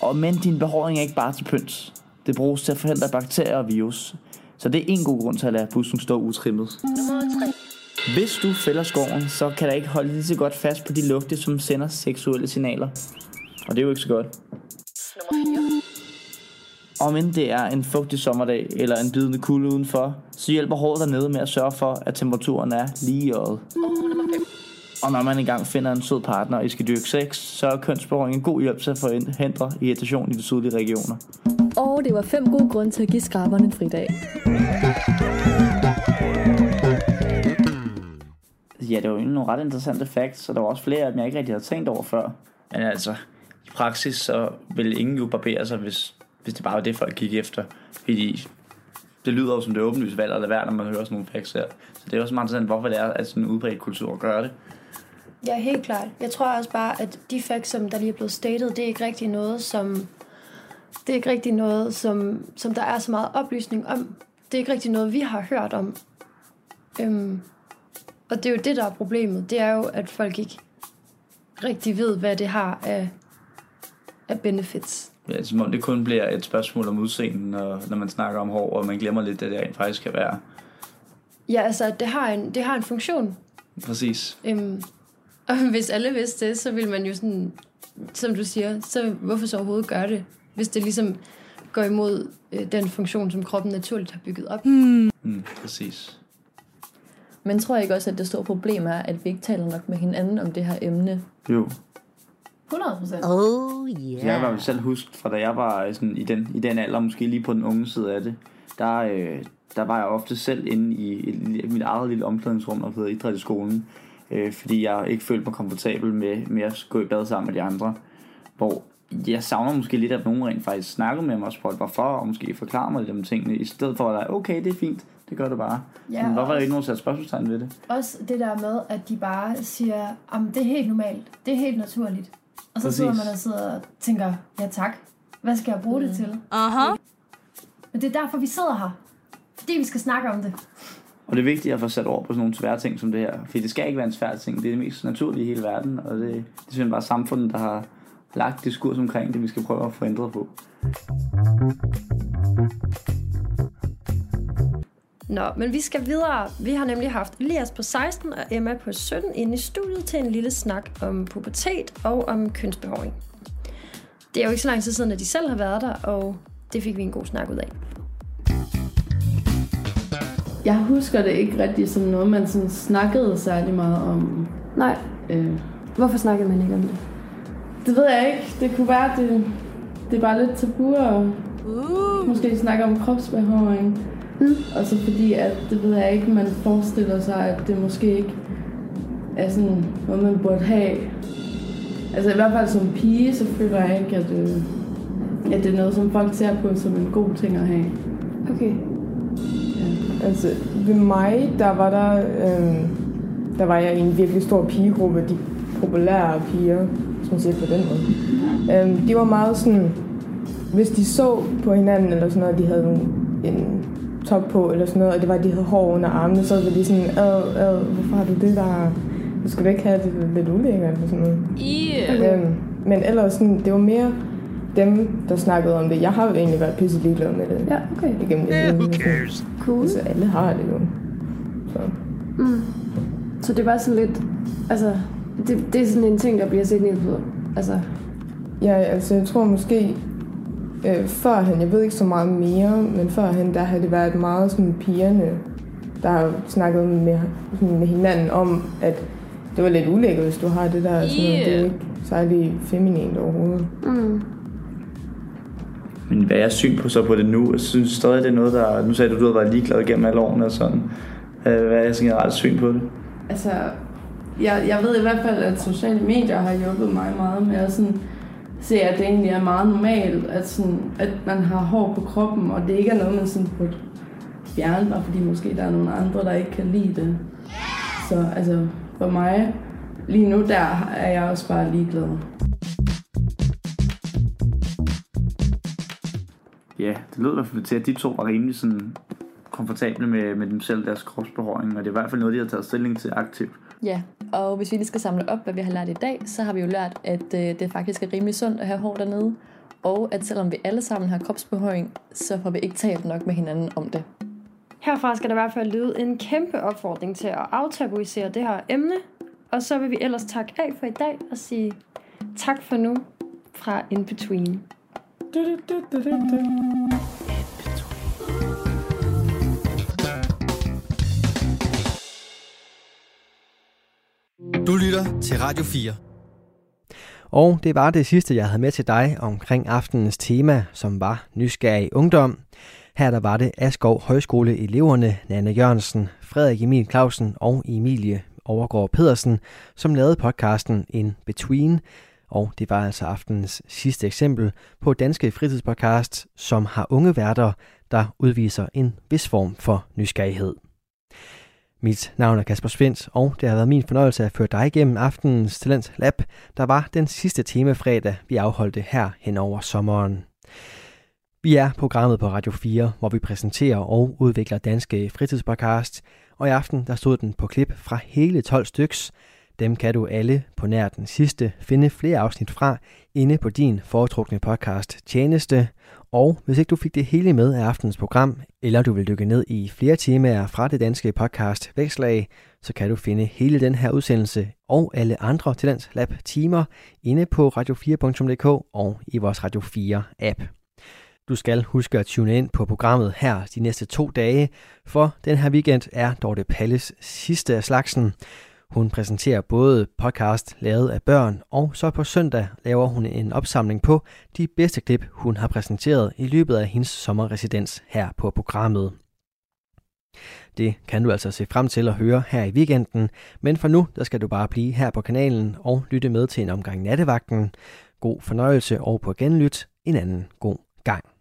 2. Og men din behåring er ikke bare til pynt. Det bruges til at forhindre bakterier og virus. Så det er en god grund til at lade busken stå utrimmet. Nummer 3. Hvis du fælder skoven, så kan der ikke holde lige så godt fast på de lugte, som sender seksuelle signaler. Og det er jo ikke så godt. Nummer 4. Om end det er en fugtig sommerdag eller en bidende kulde udenfor, så hjælper håret dernede med at sørge for, at temperaturen er lige i øjet. Og Og når man engang finder en sød partner og I skal dyrke sex, så er kønsbehåring en god hjælp til at forhindre irritation i de sydlige regioner. Og det var fem gode grunde til at give skraberne en fridag. Ja, det var jo nogle ret interessante facts, så der var også flere af dem, jeg ikke rigtig havde tænkt over før. Men altså, i praksis så vil ingen jo barbere sig, hvis, hvis det bare var det, folk gik efter. Fordi det lyder jo som det åbenlyse valg at lade være, når man hører sådan nogle facts her. Så det er også meget interessant, hvorfor det er, at sådan en udbredt kultur at gøre det. Ja, helt klart. Jeg tror også bare, at de facts, som der lige er blevet stated, det er ikke rigtig noget, som det er ikke rigtig noget, som, som der er så meget oplysning om. Det er ikke rigtig noget, vi har hørt om. Øhm, og det er jo det, der er problemet. Det er jo, at folk ikke rigtig ved, hvad det har af, af benefits. Ja, som om det kun bliver et spørgsmål om udseende, når, når man snakker om hår, og man glemmer lidt, at det rent faktisk kan være. Ja, altså, det har en, det har en funktion. Præcis. Øhm, og hvis alle vidste det, så ville man jo sådan, som du siger, så hvorfor så overhovedet gøre det, hvis det ligesom går imod øh, den funktion, som kroppen naturligt har bygget op. Mm, præcis. Men tror jeg ikke også, at det store problem er, at vi ikke taler nok med hinanden om det her emne? Jo. 100 procent. Oh Yeah. Jeg kan selv huske, fra da jeg var sådan, i, den, i den alder, måske lige på den unge side af det, der, øh, der var jeg ofte selv inde i, i mit eget lille omklædningsrum, der hedder idræt i skolen, øh, fordi jeg ikke følte mig komfortabel med, med at gå i bad sammen med de andre. Hvor jeg savner måske lidt, at nogen rent faktisk snakker med mig og spurgte hvorfor, og måske forklare mig lidt om tingene, i stedet for at være, okay, det er fint, det gør du bare. Ja, Men hvorfor er ikke nogen, der sætter spørgsmålstegn ved det? Også det der med, at de bare siger, at det er helt normalt, det er helt naturligt. Og så Præcis. sidder man og sidder og tænker, ja tak, hvad skal jeg bruge det til? Aha. Men det er derfor, vi sidder her. Fordi vi skal snakke om det. Og det er vigtigt at få sat ord på sådan nogle svære ting som det her. For det skal ikke være en svær ting. Det er det mest naturlige i hele verden. Og det, det er simpelthen bare samfundet, der har lagt diskurs omkring det, vi skal prøve at få ændret på. Nå, men vi skal videre. Vi har nemlig haft Elias på 16 og Emma på 17 inde i studiet til en lille snak om pubertet og om kønsbehåring. Det er jo ikke så lang tid siden, at de selv har været der, og det fik vi en god snak ud af. Jeg husker det ikke rigtig som noget, man sådan snakkede særlig meget om. Nej. Øh, Hvorfor snakkede man ikke om det? det ved jeg ikke. Det kunne være, det, det er bare lidt tabu at uh. måske snakke om kropsbehåring. Mm. Og så fordi, at det ved jeg ikke, man forestiller sig, at det måske ikke er sådan noget, man burde have. Altså i hvert fald som pige, så føler jeg ikke, at, øh, at det er noget, som folk ser på som en god ting at have. Okay. Altså, ved mig, der var der, øh, der var jeg i en virkelig stor pigegruppe, de populære piger, man siger på den måde. Øh, de var meget sådan, hvis de så på hinanden, eller sådan noget, de havde en, en top på, eller sådan noget, og det var, at de havde hår under armene, så var de sådan, ad, ad, hvorfor har du det der? Du skal da ikke have det lidt ulækkert, eller sådan noget. Yeah. Øhm, men ellers sådan, det var mere dem, der snakkede om det. Jeg har jo egentlig været pisse ligeglad med det. Ja, okay. Igennem det. Yeah, who cares? Cool. Altså, alle har det jo. Så. Mm. Så det var sådan lidt, altså, det, det er sådan en ting, der bliver set ned på. Altså, Ja, altså jeg tror måske, øh, førhen, jeg ved ikke så meget mere, men førhen, der havde det været meget sådan pigerne, der har snakket med, sådan med hinanden om, at det var lidt ulækkert, hvis du har det der. Sådan, noget. Det er ikke særlig feminint overhovedet. mm. Men hvad er jeres syn på så på det nu? Jeg synes stadig, det er noget, der... Nu sagde du, du havde været ligeglad gennem alle årene og sådan. Øh, Hvad er jeres generelt syn på det? Altså, jeg, jeg ved i hvert fald, at sociale medier har hjulpet mig meget med at sådan, se, at det egentlig er meget normalt, at, sådan, at man har hår på kroppen, og det ikke er noget, man sådan burde fjerne, bare fordi måske der er nogle andre, der ikke kan lide det. Så altså, for mig, lige nu der er jeg også bare ligeglad. Ja, det lød i hvert fald til, at de to var rimelig sådan komfortable med, med dem selv, deres kropsbehåring, og det er i hvert fald noget, de har taget stilling til aktivt. Ja, og hvis vi lige skal samle op, hvad vi har lært i dag, så har vi jo lært, at øh, det faktisk er rimelig sundt at have hår dernede, og at selvom vi alle sammen har kropsbehøring, så får vi ikke talt nok med hinanden om det. Herfra skal der i hvert fald lyde en kæmpe opfordring til at aftabuisere det her emne. Og så vil vi ellers takke af for i dag og sige tak for nu fra In Between. Du lytter til Radio 4. Og det var det sidste, jeg havde med til dig omkring aftenens tema, som var nysgerrig ungdom. Her der var det Askov Højskole eleverne Nanne Jørgensen, Frederik Emil Clausen og Emilie Overgaard Pedersen, som lavede podcasten In Between. Og det var altså aftenens sidste eksempel på danske fritidspodcasts, som har unge værter, der udviser en vis form for nysgerrighed. Mit navn er Kasper Svendt, og det har været min fornøjelse at føre dig igennem aftenens Talent Lab, der var den sidste temafredag, vi afholdte her hen over sommeren. Vi er programmet på Radio 4, hvor vi præsenterer og udvikler danske fritidspodcast, og i aften der stod den på klip fra hele 12 styks. Dem kan du alle på nær den sidste finde flere afsnit fra inde på din foretrukne podcast tjeneste. Og hvis ikke du fik det hele med af aftens program, eller du vil dykke ned i flere temaer fra det danske podcast Vækslag, så kan du finde hele den her udsendelse og alle andre Talent Lab timer inde på radio4.dk og i vores Radio 4 app. Du skal huske at tune ind på programmet her de næste to dage, for den her weekend er Dorte Palles sidste af slagsen. Hun præsenterer både podcast lavet af børn, og så på søndag laver hun en opsamling på de bedste klip, hun har præsenteret i løbet af hendes sommerresidens her på programmet. Det kan du altså se frem til at høre her i weekenden, men for nu der skal du bare blive her på kanalen og lytte med til en omgang nattevagten. God fornøjelse og på genlyt en anden god gang.